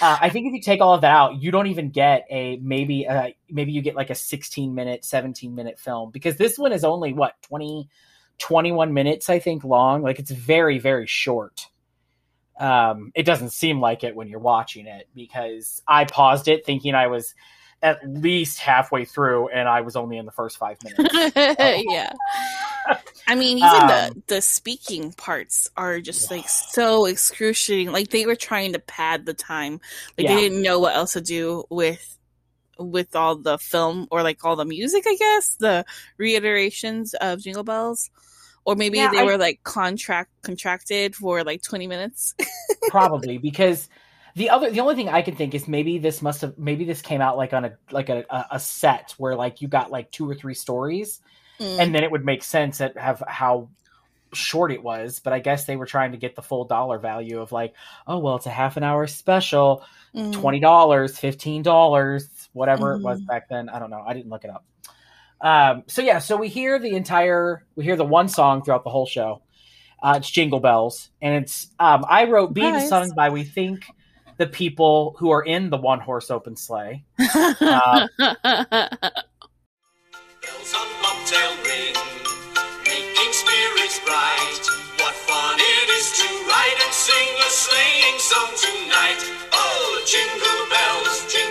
Uh, I think if you take all of that out, you don't even get a maybe uh, maybe you get like a 16 minute, 17 minute film because this one is only what 20 21 minutes I think long. Like it's very very short. Um, it doesn't seem like it when you're watching it because I paused it thinking I was at least halfway through and I was only in the first five minutes. yeah. I mean, even Um, the the speaking parts are just like so excruciating. Like they were trying to pad the time. Like Yeah. they didn't know what else to do with with all the film or like all the music. I guess the reiterations of Jingle Bells, or maybe Yeah, they I- were like contract contracted for like twenty minutes. probably because the other the only thing I can think is maybe this must have maybe this came out like on a like a, a, set where like you got like two or three stories Mm. and then it would make sense at have how short it was but i guess they were trying to get the full dollar value of like oh well it's a half an hour special Mm. $20 $15 whatever it was Mhm. back then i don't know i didn't look it up um, so yeah so we hear the entire we hear the one song throughout the whole show uh, it's jingle bells and it's um, i wrote be the Surprise. sung by we think the people who are in the one horse open sleigh uh, Bells on bobtail ring, making spirits bright. What fun it is to ride and sing a sleighing song tonight. Oh, jingle bells, jingle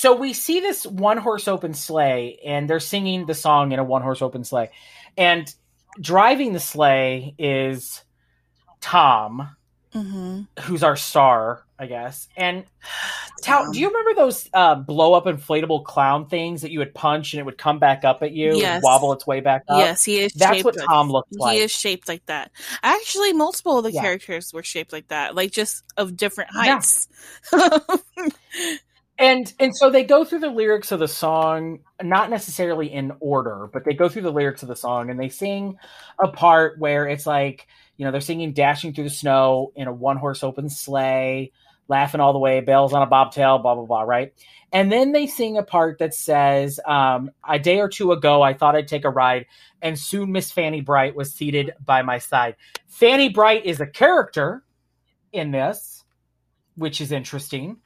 so we see this one horse open sleigh and they're singing the song in a one horse open sleigh and driving the sleigh is tom hmm who's our star i guess and Tal, do you remember those uh, blow up inflatable clown things that you would punch and it would come back up at you Yes. and wobble its way back up Yes, he is. that's shaped what like- tom looks like He is shaped like that. Actually, multiple of the Yeah. characters were shaped like that, like just of different Yeah. and and so they go through the lyrics of the song not necessarily in order but they go through the lyrics of the song and they sing a part where it's like you know they're singing dashing through the snow in a one horse open sleigh laughing all the way bells on a bobtail blah blah blah right? And then they sing a part that says um, a day or two ago i thought i'd take a ride and soon miss fanny bright was seated by my side. Fanny bright is a character in this which is interesting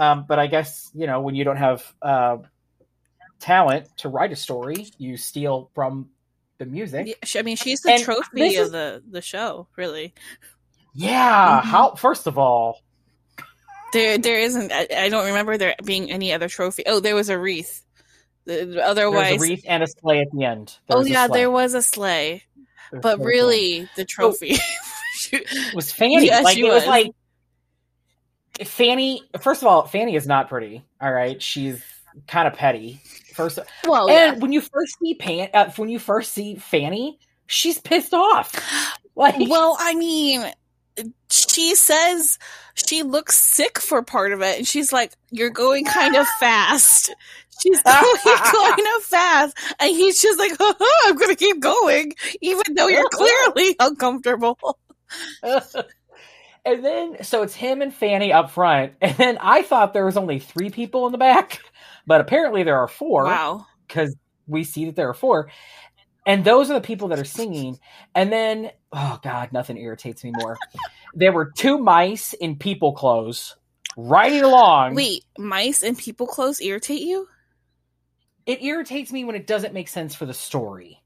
um, but I guess you know when you don't have uh, talent to write a story, you steal from the music. I mean, she's the And trophy of is- the the show. Really, Yeah. Mhm. How? First of all, there there isn't. I, I don't remember there being any other trophy. Oh, there was a wreath. The- Otherwise, a wreath and a sleigh at the end. oh yeah, there was a sleigh, There's but sleigh at the end. really, the trophy. was Fanny. Yes, like she it was was. like Fanny. First of all, Fanny is not pretty. All right, she's kind of petty. First, well, and yeah. when you first see Pan, uh, when you first see Fanny, she's pissed off. Like, Well, I mean, she says she looks sick for part of it, and she's like, "You're going kind of fast." She's going kind of fast, and he's just like, "I'm going to keep going, even though you're clearly uncomfortable." And then so it's him and Fanny up front, and then I thought there was only three people in the back, but apparently there are four Wow. because we see that there are four, and those are the people that are singing. And then oh god, nothing irritates me more. there were two mice in people clothes riding along. Wait, mice in people clothes irritate you? it irritates me when it doesn't make sense for the story.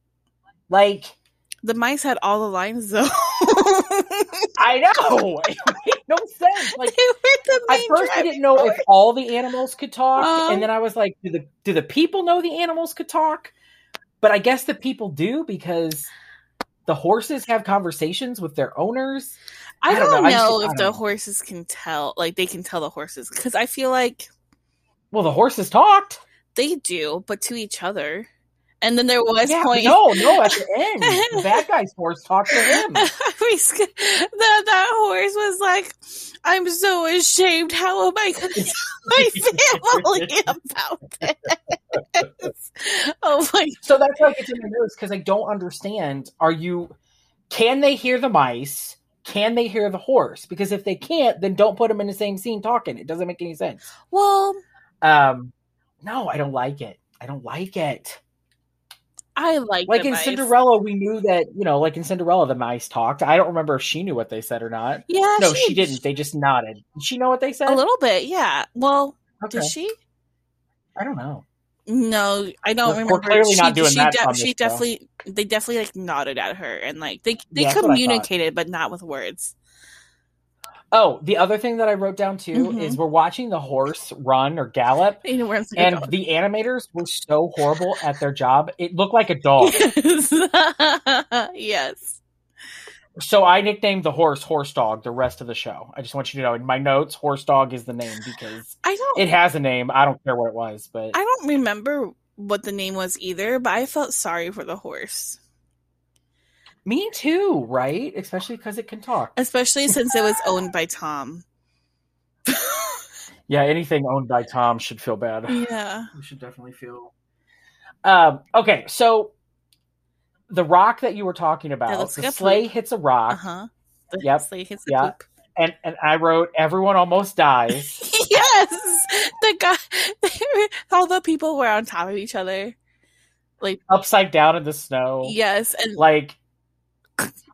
Like The mice had all the lines though. I know it made no sense. Like they were the At first, I didn't know if all the animals could talk, Um, and then I was like, "Do the do the people know the animals could talk?" But I guess the people do because the horses have conversations with their owners. I I don't don't know. I just- if don't the know. horses can tell, like they can tell the horses, because I feel like Well, the horses talked. they do, but to each other. And then there was Yeah, point. no, no. At the end, the bad guy's horse talked to him. Sk- that horse was like, "I'm so ashamed. How am I going to tell my family about this?" Oh. Like, So that's why it's in the notes because I don't understand. Are you? Can they hear the mice? Can they hear the horse? Because if they can't, then don't put them in the same scene talking. It doesn't make any sense. well, Um, no, I don't like it. I don't like it. I like Like in mice. Cinderella, we knew that you know, like in Cinderella, the mice talked. I don't remember if she knew what they said or not. Yeah, No, she didn't. They just nodded. Did she know what they said? A little bit, yeah. Well, Okay. did she? I don't know. No, I don't We're- remember. we're clearly she, not doing she that de- she this show. definitely, they definitely like nodded at her and like they they Yeah, that's what I thought. communicated, but not with words. Oh, the other thing that I wrote down too Mhm. is we're watching the horse run or gallop, You know and going. the animators were so horrible at their job. It looked like a dog. yes. yes. so I nicknamed the horse Horse Dog the rest of the show. I just want you to know in my notes, Horse Dog is the name because I don't. it has a name. I don't care what it was, but I don't remember what the name was either, but I felt sorry for the horse, me too, right? Especially because it can talk. especially since it was owned by Tom. Yeah, anything owned by Tom should feel bad. Yeah. We should definitely feel. Um, okay, so the rock that you were talking about, the like sleigh hits a rock, Uh huh. The Yep. sleigh hits the Yeah. poop. and and I wrote everyone almost dies. yes, the guy, all the people were on top of each other. Like upside down in the snow. yes, and Like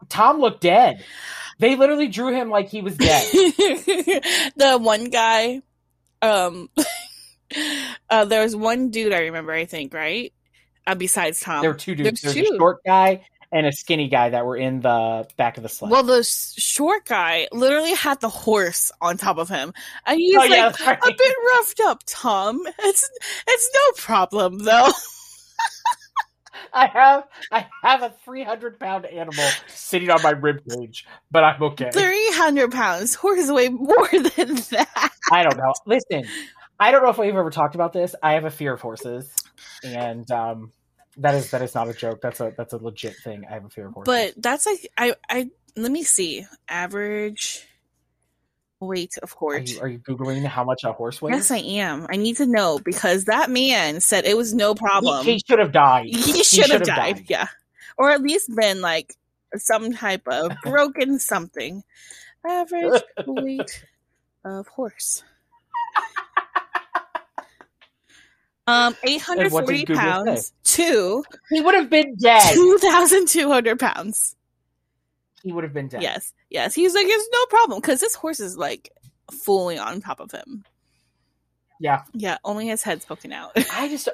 Tom looked dead. They literally drew him like he was dead. the one guy, um, uh, there was one dude I remember. I think right, uh, besides Tom. there were two dudes. There's There's two. a short guy and a skinny guy that were in the back of the sleigh. Well, the short guy literally had the horse on top of him, and he's Oh, like that's right. a bit roughed up. Tom, it's it's no problem though. I have I have a 300 pound animal sitting on my rib cage, but I'm okay. Three hundred pounds. Horses weigh more than that. I don't know. Listen, I don't know if we've ever talked about this. I have a fear of horses, and um, that is that is not a joke. That's a that's a legit thing. I have a fear of horses. But that's like I I let me see average weight of are you, are you googling how much a horse weighs? Yes, I am. I need to know because that man said it was no problem. He, he should have died. He should have died. died. Yeah, or at least been like some type of broken something. Average weight of horse. Um, eight hundred what did forty Google say? pounds to He would have been dead. two thousand two hundred pounds. He would have been dead. Yes, yes. He's like, it's no problem because this horse is like fully on top of him. Yeah. Yeah, only his head's poking out. I just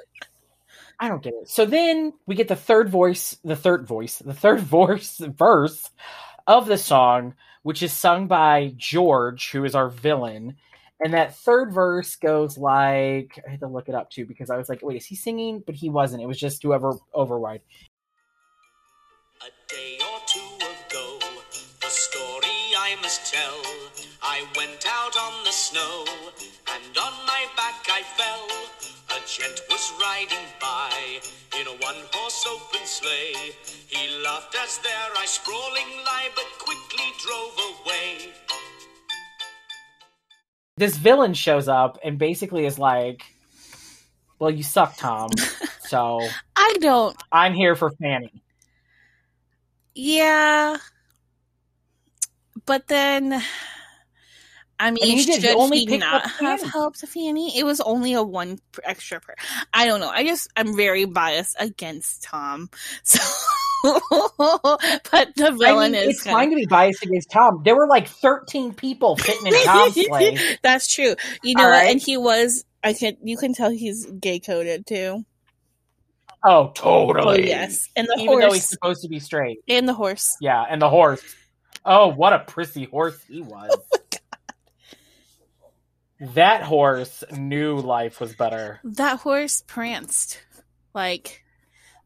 I don't get it. So then we get the third voice, the third voice, the third voice verse of the song, which is sung by George, who is our villain. And that third verse goes like I had to look it up too because I was like, wait, is he singing? But he wasn't. It was just whoever override. I. I went out on the snow, and on my back I fell. A gent was riding by in a one horse open sleigh. He laughed as there I sprawling lie, but quickly drove away. This villain shows up and basically is like, Well, you suck, Tom. so I don't. I'm here for Fanny. Yeah, but then, I mean, he did. He should only he not have helped Fanny? It was only a one extra per. I don't know. I just I'm very biased against Tom. So, but the I villain mean, is it's kinda- fine to be biased against Tom. There were like 13 people fitting in Tom's sleigh. That's true. You know, right. and he was. I can. You can tell he's gay coded too. Oh, Oh totally. yes, and the horse. Even though he's supposed to be straight. And the horse. Yeah, and the horse. Oh, what a prissy horse he oh was. that horse knew life was better. That horse pranced, like,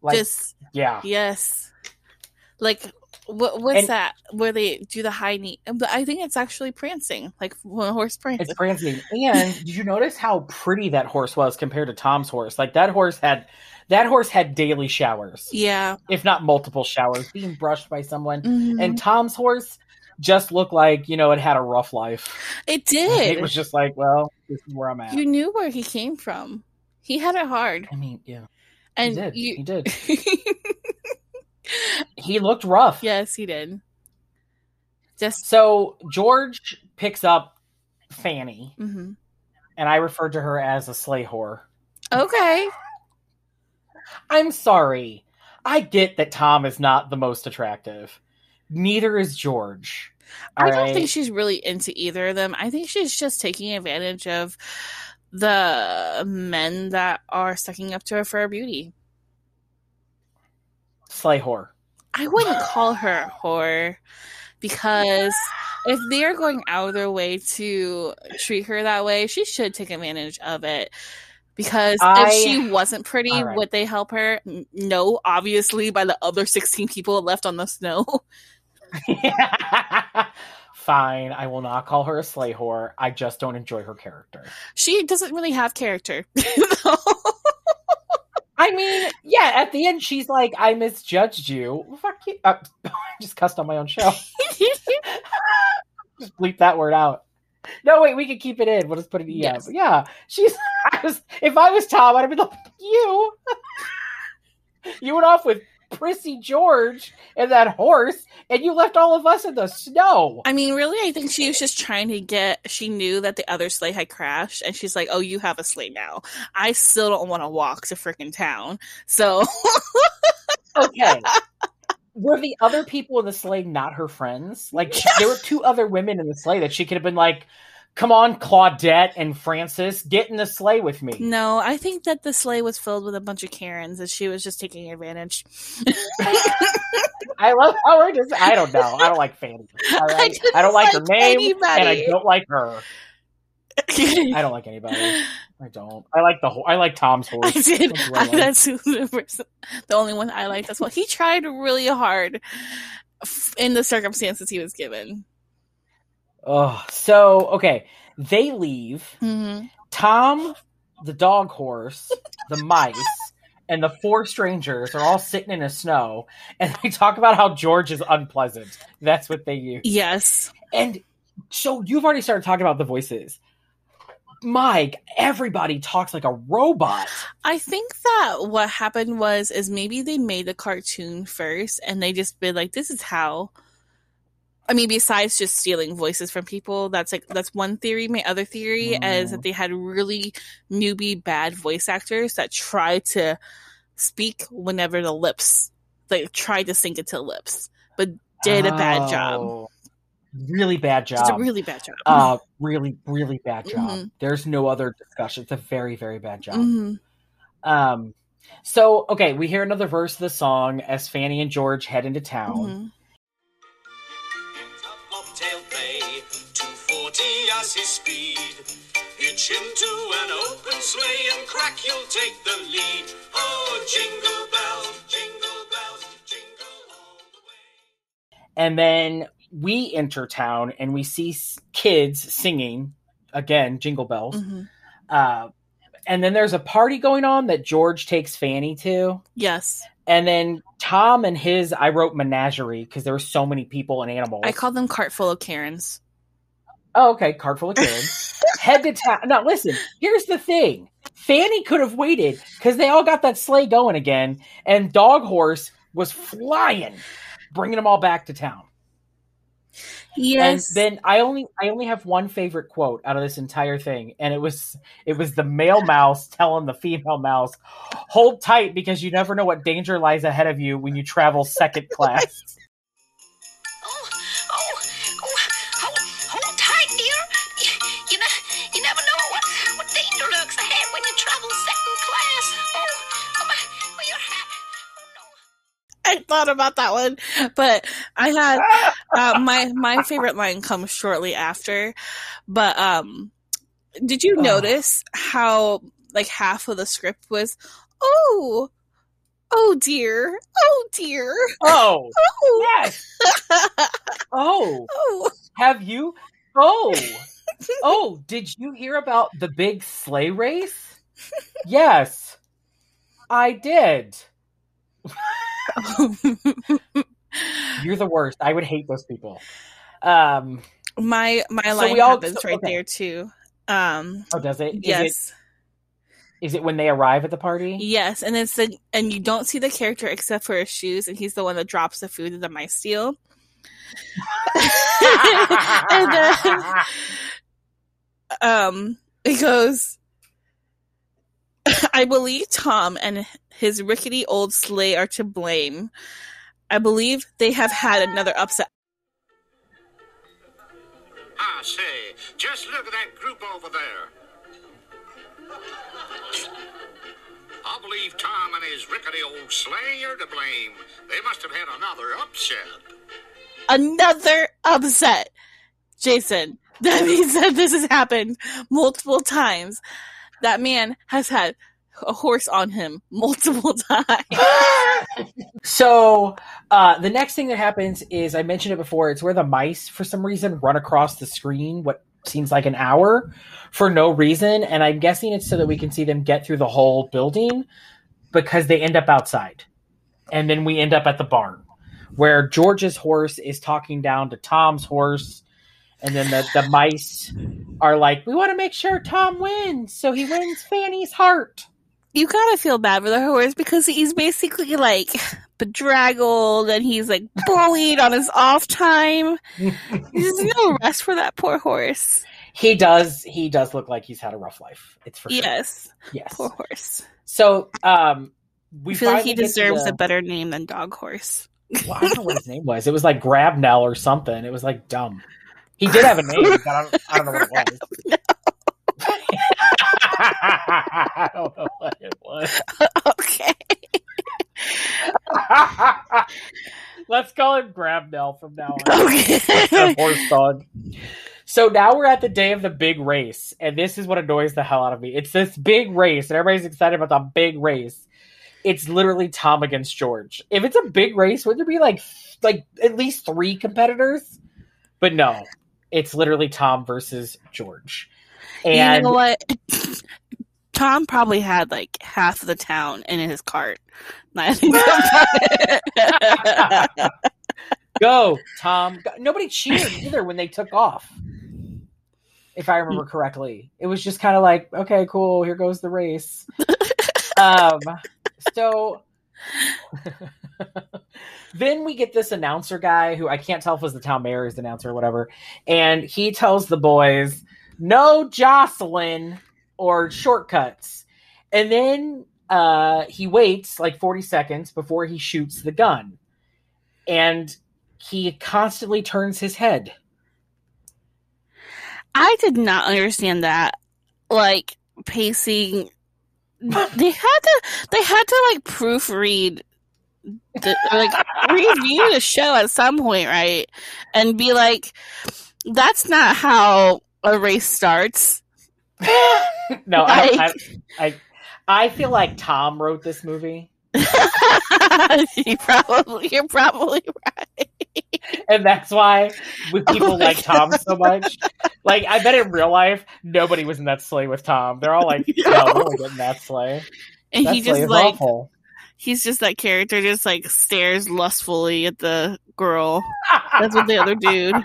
Like, just yeah. yes, like what? What's And- that? Where they do the high knee? But I think it's actually prancing, like when a horse prances. It's prancing. And did you notice how pretty that horse was compared to Tom's horse? Like that horse had that horse had daily showers, yeah, if not multiple showers, being brushed by someone. Mhm. And Tom's horse just looked like, you know, it had a rough life. it did. It was just like, well, this is where I'm at. you knew where he came from. He had it hard. I mean, yeah. And he did. you, He did. He looked rough. yes, he did. Just So George picks up Fanny, mhm. and I referred to her as a sleigh whore. okay. I'm sorry. I get that Tom is not the most attractive. Neither is George. I don't Alright? think she's really into either of them. I think she's just taking advantage of the men that are sucking up to her for her beauty. sleigh whore. I wouldn't call her a whore because if they're going out of their way to treat her that way, she should take advantage of it. Because I- if she wasn't pretty, right. would they help her? No, obviously, by the other 16 people left on the snow. Fine, I will not call her a sleigh whore. I just don't enjoy her character. She doesn't really have character. I mean, yeah, at the end she's like, I misjudged you. Fuck you. Uh, I just cussed on my own show. just bleep that word out. No, wait, we can keep it in. We'll just put an E. Yes. Yeah, she's. I was, if I was Tom, I'd be like, you. you went off with Prissy George and that horse, and you left all of us in the snow. I mean, really, I think she was just trying to get. She knew that the other sleigh had crashed, and she's like, "Oh, you have a sleigh now. I still don't want to walk to freaking town." So, Okay. Were the other people in the sleigh not her friends? Like, she- there were two other women in the sleigh that she could have been like, come on, Claudette and Francis, get in the sleigh with me. no, I think that the sleigh was filled with a bunch of Karens, and she was just taking advantage. I love how we're just, I don't know. I don't like Fanny. I I, don't like, her name, and I don't like her. I don't like anybody. I don't. I like the ho- I like Tom's I horse. did. That's I like. That's the, person, the only one I liked as well. He tried really hard in the circumstances he was given. Oh, so okay. They leave. hmm Tom, the dog horse, the mice, and the four strangers are all sitting in the snow, and they talk about how George is unpleasant. That's what they use. Yes. And so you've already started talking about the voices. Mike, everybody talks like a robot. I think that what happened was is maybe they made the cartoon first and they just been like, this is how. I mean, besides just stealing voices from people, that's like that's one theory. My other theory is Mm. that they had really newbie bad voice actors that tried to speak whenever the lips, like tried to sync it to the lips, but did a bad job. Really bad job. It's a really bad job. uh, really, really bad job. Mhm. There's no other discussion. It's a very, very bad job. Mhm. Um, so okay, we hear another verse of the song as Fanny and George head into town. Mhm. Top Bobtail Bay, 240 as his speed. Hitch into an open sleigh and crack, you'll take the lead. Oh, jingle bells, jingle bells, jingle all the way. And then we enter town and we see kids singing again, jingle bells. Mhm. Uh, and then there's a party going on that George takes Fanny to. Yes, And then Tom and his, I wrote menagerie because there were so many people and animals. I call them cart full of Karens. Oh, okay. Cart full of kids. Head to town. Now, listen, here's the thing Fanny could have waited because they all got that sleigh going again, and Dog Horse was flying, bringing them all back to town. Yes. And then I only I only have one favorite quote out of this entire thing, and it was it was the male mouse telling the female mouse, "Hold tight because you never know what danger lies ahead of you when you travel second class." Oh, oh, oh, hold, hold tight, dear. You, you, ne- you never know what, what danger lurks ahead when you travel second class. Oh, oh, my, oh your hat. Oh, no. I thought about that one, but I had uh, my my favorite line comes shortly after. But um, did you Oh. notice how like half of the script was, oh, oh dear, oh dear, oh oh, yes, oh oh. have you? Oh oh, did you hear about the big sleigh race? Yes, I did. You're the worst. I would hate those people. Um. my my So line all- happens so- right okay. there too. Um, Oh, does it? Is it- yes. Is it when they arrive at the party? Yes, and it's the and you don't see the character except for his shoes, and he's the one that drops the food that the mice steal. and then, um, it goes. I believe Tom and his rickety old sleigh are to blame. I believe they have had another upset. I say, just look at that group over there. I believe Tom and his rickety old sleigh are to blame. They must have had another upset. Another upset. Jason, that means that this has happened multiple times. That man has had a horse on him multiple times. So uh, the next thing that happens is I mentioned it before. It's where the mice, for some reason, run across the screen. What seems like an hour for no reason, and I'm guessing it's so that we can see them get through the whole building because they end up outside, and then we end up at the barn where George's horse is talking down to Tom's horse. And then the, the mice are like, we want to make sure Tom wins, so he wins Fanny's heart. You gotta feel bad for the horse because he's basically like bedraggled and he's like bullied on his off time. There's no rest for that poor horse. He does. He does look like he's had a rough life. It's for sure. Yes, Yes. poor horse. So, um, we I feel like he finally get to deserves the- a better name than dog horse. Well, I don't know what his name was. It was like Grabnell or something. It was like dumb. He did have a name, but I don't, I don't know what it was. I don't know what it was. okay. Let's call him Grabnell from now on. Okay. Horse dog. So now we're at the day of the big race, and this is what annoys the hell out of me. It's this big race, and everybody's excited about the big race. It's literally Tom against George. If it's a big race, would there be like like at least three competitors? But no, it's literally Tom versus George. And you know what? Tom probably had like half of the town in his cart. Now I think about it. go, Tom. Nobody cheered either when they took off. If I remember correctly, it was just kind of like, okay, cool, here goes the race. um, so then we get this announcer guy who I can't tell if it was the town mayor's announcer or whatever, and he tells the boys, "No Jocelyn or shortcuts," and then uh, he waits like forty seconds before he shoots the gun, and he constantly turns his head. I did not understand that. Like pacing, they had to. They had to like proofread, the, like review the show at some point, right? And be like, "That's not how a race starts." no, I, I, I, I feel like Tom wrote this movie. you probably, you're probably right. and that's why we oh people Oh like Tom so much. Like, I bet in real life nobody was in that sleigh with Tom. They're all like, "No, No. we don't get in that sleigh. And That he sleigh just like awful." he's just that character, just like stares lustfully at the girl. That's what the other dude.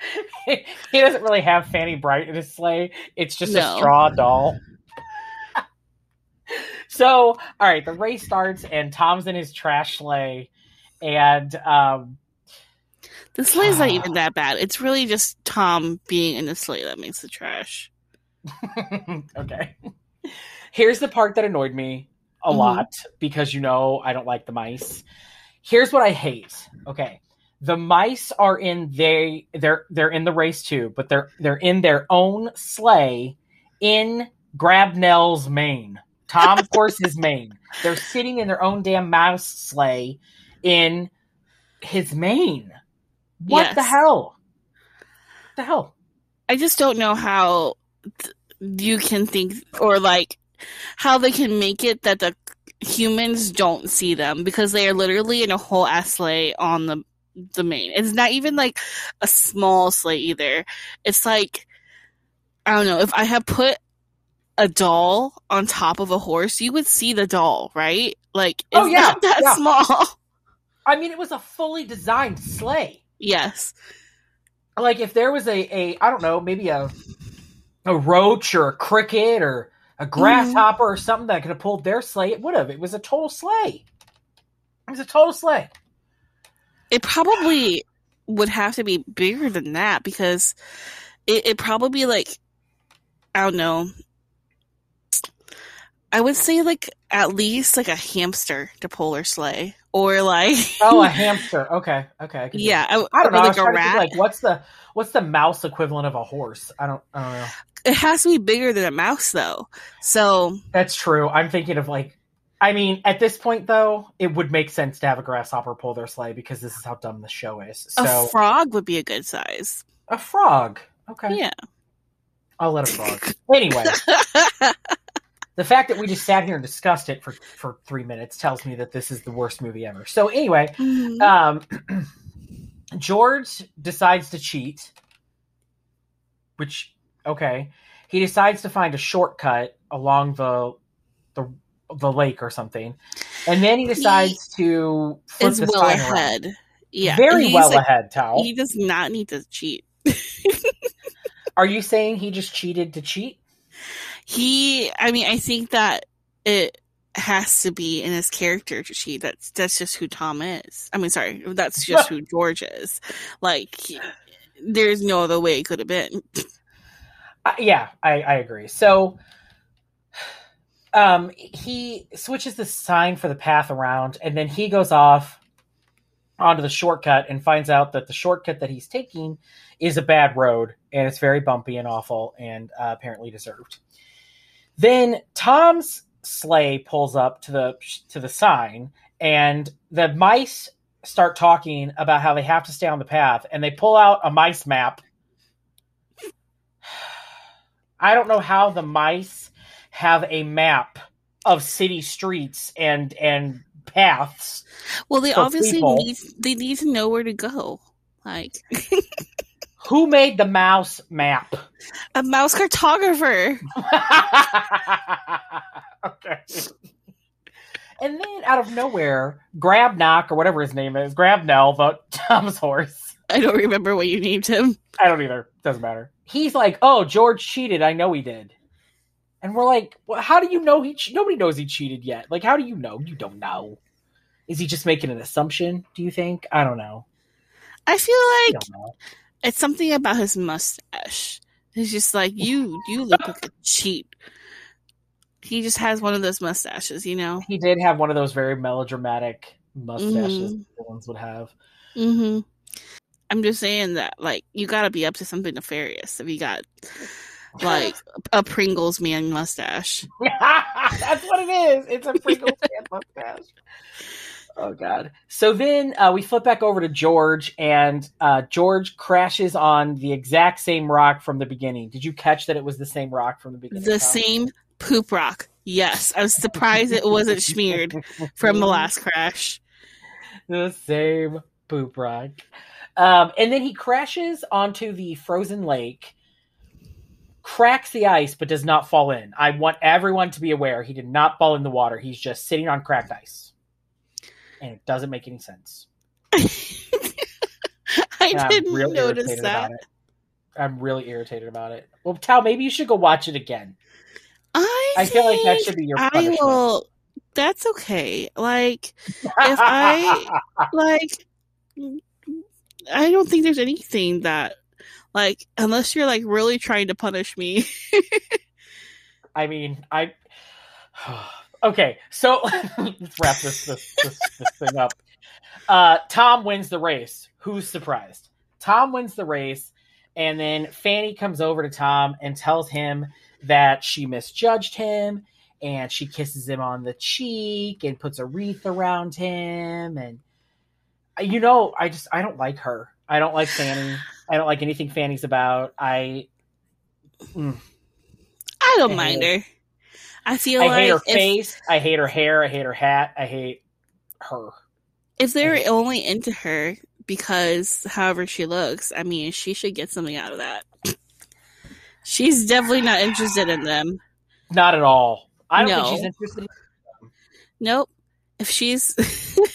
he doesn't really have Fanny Bright in his sleigh. It's just a straw doll. so, all right, the race starts, and Tom's in his trash sleigh, and um, The sleigh's not even that bad. It's really just Tom being in the sleigh that makes the trash. okay. Here's the part that annoyed me a Mhm. lot because you know I don't like the mice. Here's what I hate. Okay. The mice are in they they're they're in the race too, but they're they're in their own sleigh in Grabnell's mane. Tom, of course, is main. They're sitting in their own damn mouse sleigh in his mane. What the hell? What the hell? I just don't know how th- you can think or like how they can make it that the humans don't see them because they are literally in a whole ass sleigh on the the mane. It's not even like a small sleigh either. It's like I don't know if I had put a doll on top of a horse, you would see the doll, right? Like oh, it's Oh, yeah, not that yeah. small. I mean, it was a fully designed sleigh. yes. like if there was a, a I don't know maybe a a roach or a cricket or a mm-hmm. grasshopper or something that could have pulled their sleigh. It would have. It was a total sleigh. It was a total sleigh. It probably would have to be bigger than that because it it probably be like I don't know. I would say like at least like a hamster to her sleigh, or like Oh, a hamster. Okay, okay. I yeah, I, I don't know. like a trying to think, rat. like, what's the what's the mouse equivalent of a horse? I don't. I don't know. it has to be bigger than a mouse though. So That's true. I'm thinking of like. I mean, at this point, though, it would make sense to have a grasshopper pull their sleigh because this is how dumb the show is. So a frog would be a good size. a frog. Okay, Yeah. I'll let a frog. Anyway, the fact that we just sat here and discussed it for for three minutes tells me that this is the worst movie ever. So anyway, Mhm. um, George decides to cheat, which okay, he decides to find a shortcut along the the the lake or something, and then he decides to flip is well sign around. ahead. Yeah. very he's well like- ahead. Tao, He does not need to cheat. are you saying he just cheated to cheat? He, I mean, I think that it has to be in his character to cheat. That's that's just who Tom is. I mean, sorry, that's just who George is. Like, he- there's no other way it could have been. Uh, yeah, I, I agree. So, um, he switches the sign for the path around, and then he goes off onto the shortcut and finds out that the shortcut that he's taking is a bad road, and it's very bumpy and awful, and uh, apparently deserved. Then Tom's sleigh pulls up to the to the sign, and the mice start talking about how they have to stay on the path, and they pull out a mice map I don't know how the mice have a map of city streets and and paths. Well, they obviously people. need they need to know where to go. Like Who made the mouse map? a mouse cartographer. okay. And then out of nowhere, Grab Knock or whatever his name is, Grab Nell, the Tom's horse. I don't remember what you named him. I don't either. Doesn't matter. He's like, "Oh, George cheated. I know he did." And we're like, well, "How do you know he? Che- Nobody knows he cheated yet. Like, how do you know? You don't know. Is he just making an assumption? Do you think? I don't know. I feel like don't it's something about his mustache. It's just like you you look like a cheat. He just has one of those mustaches, you know. He did have one of those very melodramatic mustaches Mhm. villains would have. Mm-hmm. I'm just saying that, like, you got to be up to something nefarious if you got like a Pringles man mustache. That's what it is. It's a Pringles fan mustache. Oh God! So then uh, we flip back over to George, and uh, George crashes on the exact same rock from the beginning. Did you catch that it was the same rock from the beginning? The Tom? same poop rock. Yes, I was surprised it wasn't smeared from the last crash. the same poop rock. Um, and then he crashes onto the frozen lake, cracks the ice, but does not fall in. I want everyone to be aware he did not fall in the water. He's just sitting on cracked ice. And it doesn't make any sense. I And didn't real notice that. I'm really irritated about it. Well, Tao, maybe you should go watch it again. I I feel like that should be your I punishment. will. That's okay. Like if I like, I don't think there's anything that like unless you're like really trying to punish me. I mean, I. okay, so let's wrap this this, this this thing up. Uh, Tom wins the race. Who's surprised? Tom wins the race, and then Fanny comes over to Tom and tells him that she misjudged him, and she kisses him on the cheek and puts a wreath around him, and you know, I just I don't like her. I don't like Fanny. I don't like anything Fanny's about. I mm. I don't I mind hate her. I feel I like hate her if, face. I hate her hair. I hate her hat. I hate her. if they're hate her. only into her because however she looks, I mean, she should get something out of that. She's definitely not interested in them. Not at all. I don't No. think she's interested. In- Nope. If she's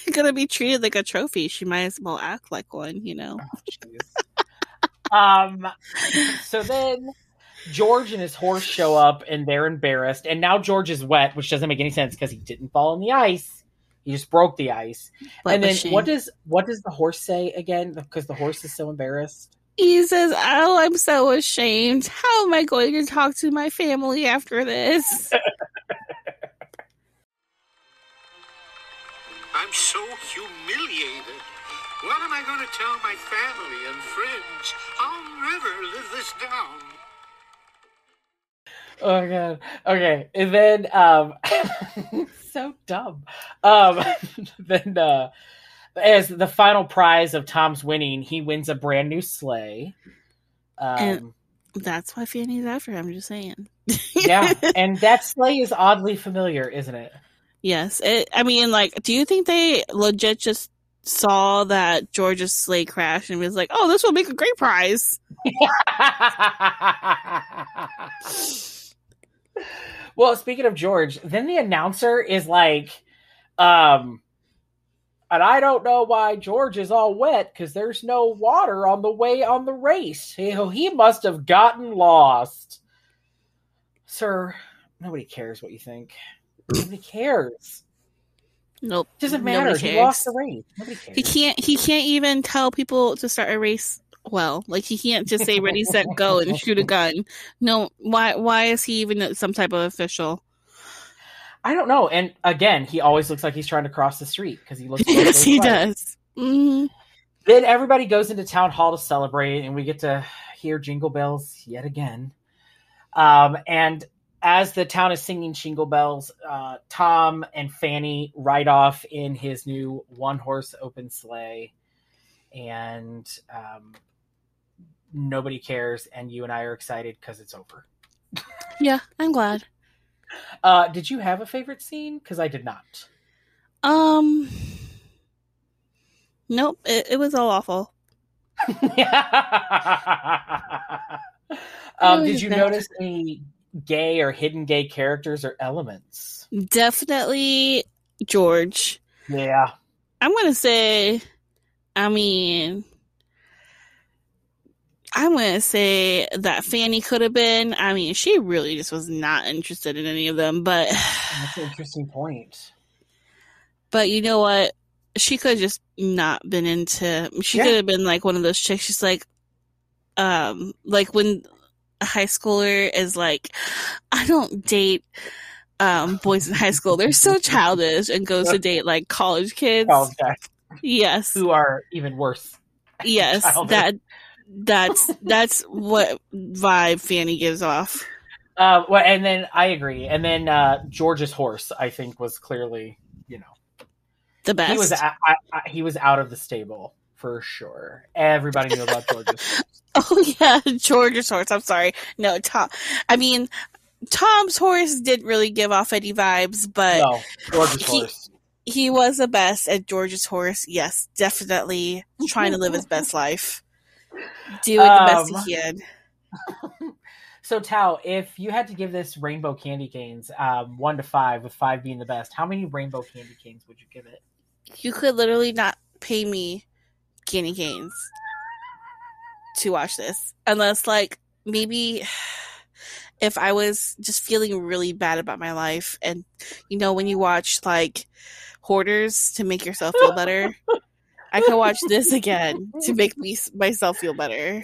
gonna be treated like a trophy, she might as well act like one, you know. Oh, jeez. Um. So then George and his horse show up and they're embarrassed. And now George is wet, which doesn't make any sense because he didn't fall in the ice. He just broke the ice. But and then machine. what does what does the horse say again? Because the horse is so embarrassed. he says, "Oh, I'm so ashamed. How am I going to talk to my family after this?" I'm so humiliated. What am I going to tell my family and friends? I'll never live this down. Oh god. Okay. And then um so dumb. Um then uh as the final prize of Tom's winning, he wins a brand new sleigh. Um And- That's why Fanny's after him. I'm just saying. yeah, and that sleigh is oddly familiar, isn't it? Yes. It, I mean, like, do you think they legit just saw that George's sleigh crash and was like, "Oh, this will make a great prize"? well, speaking of George, then the announcer is like, um, and I don't know why George is all wet because there's no water on the way on the race. He, he must have gotten lost. Sir, nobody cares what you think. Nobody cares. Nope. doesn't matter. He lost the race. Nobody cares. He can't. He can't even tell people to start a race. Well, like he can't just say "ready, set, go" and shoot a gun. No, why? Why is he even some type of official? I don't know. And again, he always looks like he's trying to cross the street because he looks. yes, he does. Mhm. Then everybody goes into town hall to celebrate, and we get to hear jingle bells yet again. Um, and as the town is singing jingle bells, uh, Tom and Fanny ride off in his new one horse open sleigh, and um, nobody cares. And you and I are excited because it's over. Yeah, I'm glad. Uh, did you have a favorite scene? Because I did not. Um, nope. It, it was all awful. um, did you notice any gay or hidden gay characters or elements? Definitely George. Yeah. I'm gonna say. I mean, I'm gonna say that Fanny could have been. I mean, she really just was not interested in any of them. But, That's an interesting point. but you know what? She could have just not been into. She Yeah. could have been like one of those chicks. She's like, um, like when a high schooler is like, I don't date. Um, boys in high school, they're so childish and goes to date like college kids. College guys Yes, who are even worse. yes, childish. that that's that's what vibe Fanny gives off. Uh, well, and then I agree. And then uh, George's horse, I think, was clearly, you know, The best. he was a- I, I, he was out of the stable for sure. Everybody knew about George's. oh yeah, George's horse. I'm sorry. No, Tom. I mean, Tom's horse didn't really give off any vibes, but no, George's he- horse. he was the best at George's horse. Yes, definitely trying to live his best life, doing the best Um, he can. So, Tao, if you had to give this rainbow candy canes um, one to five, with five being the best, how many rainbow candy canes would you give it? You could literally not pay me candy canes to watch this unless like maybe if I was just feeling really bad about my life and you know when you watch like hoarders to make yourself feel better I could watch this again to make me myself feel better.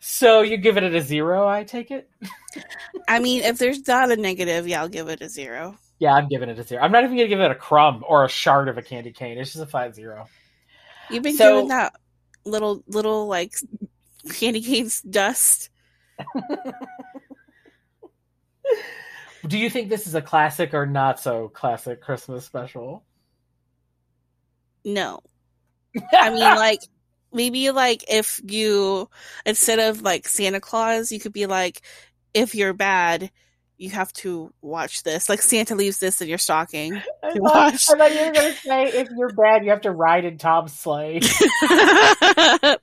so you give it a zero, I take it. I mean, if there's not a negative, yeah, I'll give it a zero. Yeah, I'm giving it a zero. I'm not even gonna give it a crumb or a shard of a candy cane. It's just a five zero. You've been So- giving that little little like candy canes dust. Do you think this is a classic or not so classic Christmas special? No, I mean like maybe like if you instead of like Santa Claus, you could be like if you're bad, you have to watch this. Like Santa leaves this in your stocking. I To thought, watch. I thought you were gonna say if you're bad, you have to ride in Tom's sleigh.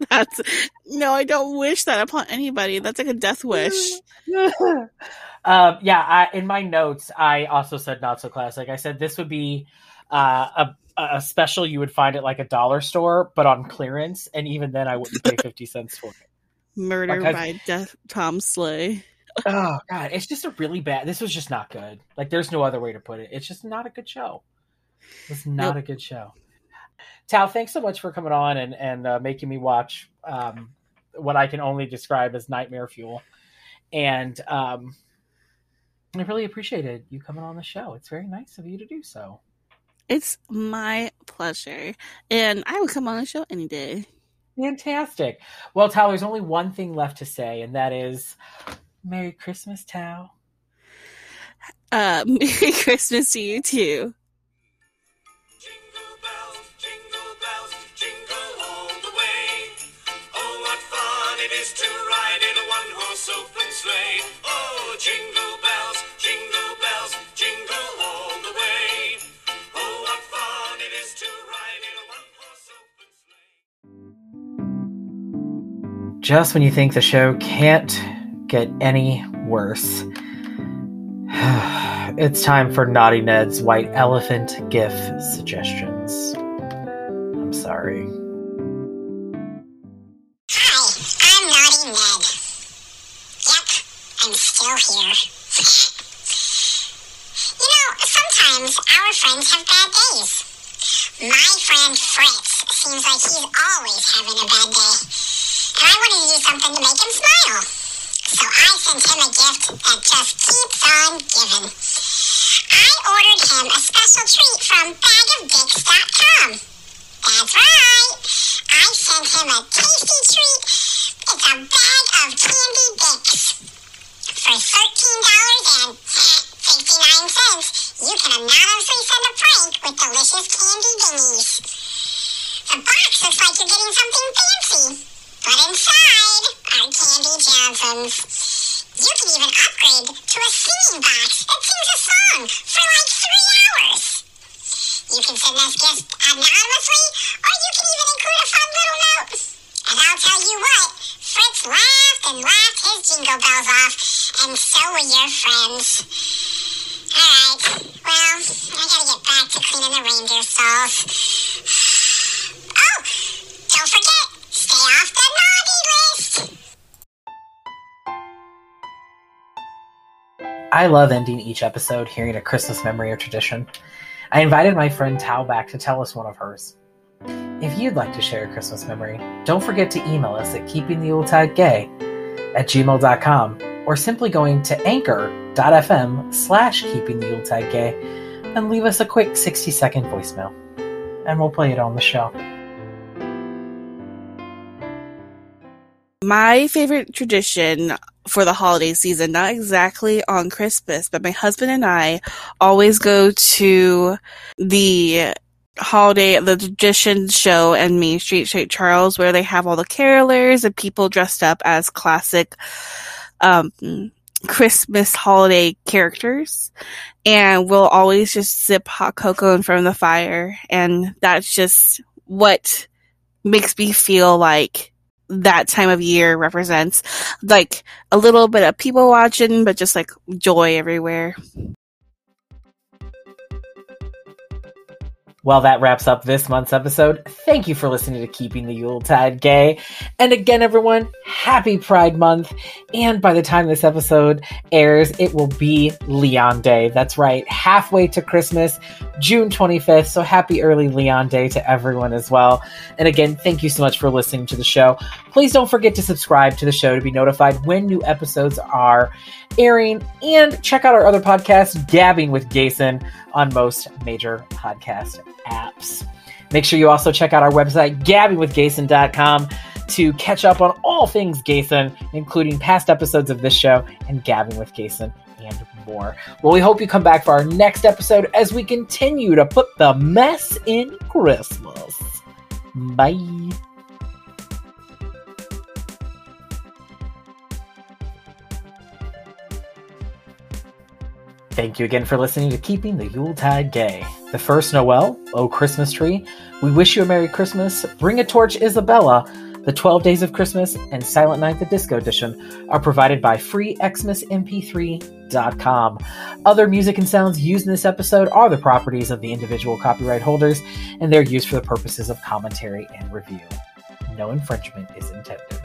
That's no, I don't wish that upon anybody. That's like a death wish. um, yeah, I, in my notes, I also said not so classic. I said this would be uh, a a special you would find at like a dollar store, but on clearance, and even then, I wouldn't pay fifty cents for it. Murder Like, by Death Tom Slay. Oh god, it's just a really bad. This was just not good. Like there's no other way to put it. It's just not a good show. It's not a good show. Tao, thanks so much for coming on and and uh, making me watch um, what I can only describe as nightmare fuel. And um, I really appreciated you coming on the show. It's very nice of you to do so. It's my pleasure. And I would come on the show any day. Fantastic. Well, Tao, there's only one thing left to say, and that is Merry Christmas, Tao. Uh, Merry Christmas to you too. Jingle bells, jingle bells, jingle all the way. Oh, what fun it is to ride in a one-horse open sleigh. Oh, jingle bells, jingle bells, jingle all the way. Oh, what fun it is to ride in a one-horse open sleigh. Just when you think the show can't get any worse, it's time for Naughty Ned's White Elephant GIF suggestions. I'm sorry. Hi, I'm Naughty Ned. Yep, I'm still here. you know, sometimes our friends have bad days. My friend Fritz seems like he's always having a bad day. And I wanted to do something to make him smile. So I sent him a gift that just keeps on giving. I ordered him a special treat from bagofdicks.com. That's right. I sent him a tasty treat. It's a bag of candy dicks. For $13 and 59 cents, you can anonymously send a prank with delicious candy dingies. The box looks like you're getting something fancy, but inside are candy Johnsons. You can even upgrade to a singing box that sings a song for like three hours. You can send us gifts anonymously, or you can even include a fun little note. And I'll tell you what, Fritz laughed and laughed his jingle bells off, and so will your friends. Alright, well, I gotta get back to cleaning the reindeer stalls. Oh, don't forget, off the naughty list. I love ending each episode hearing a Christmas memory or tradition. I invited my friend Tao back to tell us one of hers. If you'd like to share a Christmas memory, don't forget to email us at keepingtheyuletidegay at gmail.com or simply going to anchor.fm slash keepingtheyuletidegay and leave us a quick 60 second voicemail. And we'll play it on the show. My favorite tradition for the holiday season, not exactly on Christmas, but my husband and I always go to the holiday, the tradition show in Main Street, St. Charles, where they have all the carolers and people dressed up as classic, um, Christmas holiday characters. And we'll always just sip hot cocoa in front of the fire. And that's just what makes me feel like that time of year represents like a little bit of people watching, but just like joy everywhere. Well, that wraps up this month's episode. Thank you for listening to Keeping the Yuletide Gay. And again, everyone, happy Pride Month. And by the time this episode airs, it will be Leon Day. That's right, halfway to Christmas, June 25th. So happy early Leon Day to everyone as well. And again, thank you so much for listening to the show. Please don't forget to subscribe to the show to be notified when new episodes are airing. And check out our other podcast, Gabbing with Gason, on most major podcast apps. Make sure you also check out our website, gabbingwithgason.com, to catch up on all things Gason, including past episodes of this show and Gabbing with Gason and more. Well, we hope you come back for our next episode as we continue to put the mess in Christmas. Bye. Thank you again for listening to Keeping the Yuletide Gay. The first Noel, Oh Christmas Tree, We Wish You a Merry Christmas, Bring a Torch Isabella, The 12 Days of Christmas, and Silent Night the Disco Edition are provided by freexmasmp3.com. Other music and sounds used in this episode are the properties of the individual copyright holders, and they're used for the purposes of commentary and review. No infringement is intended.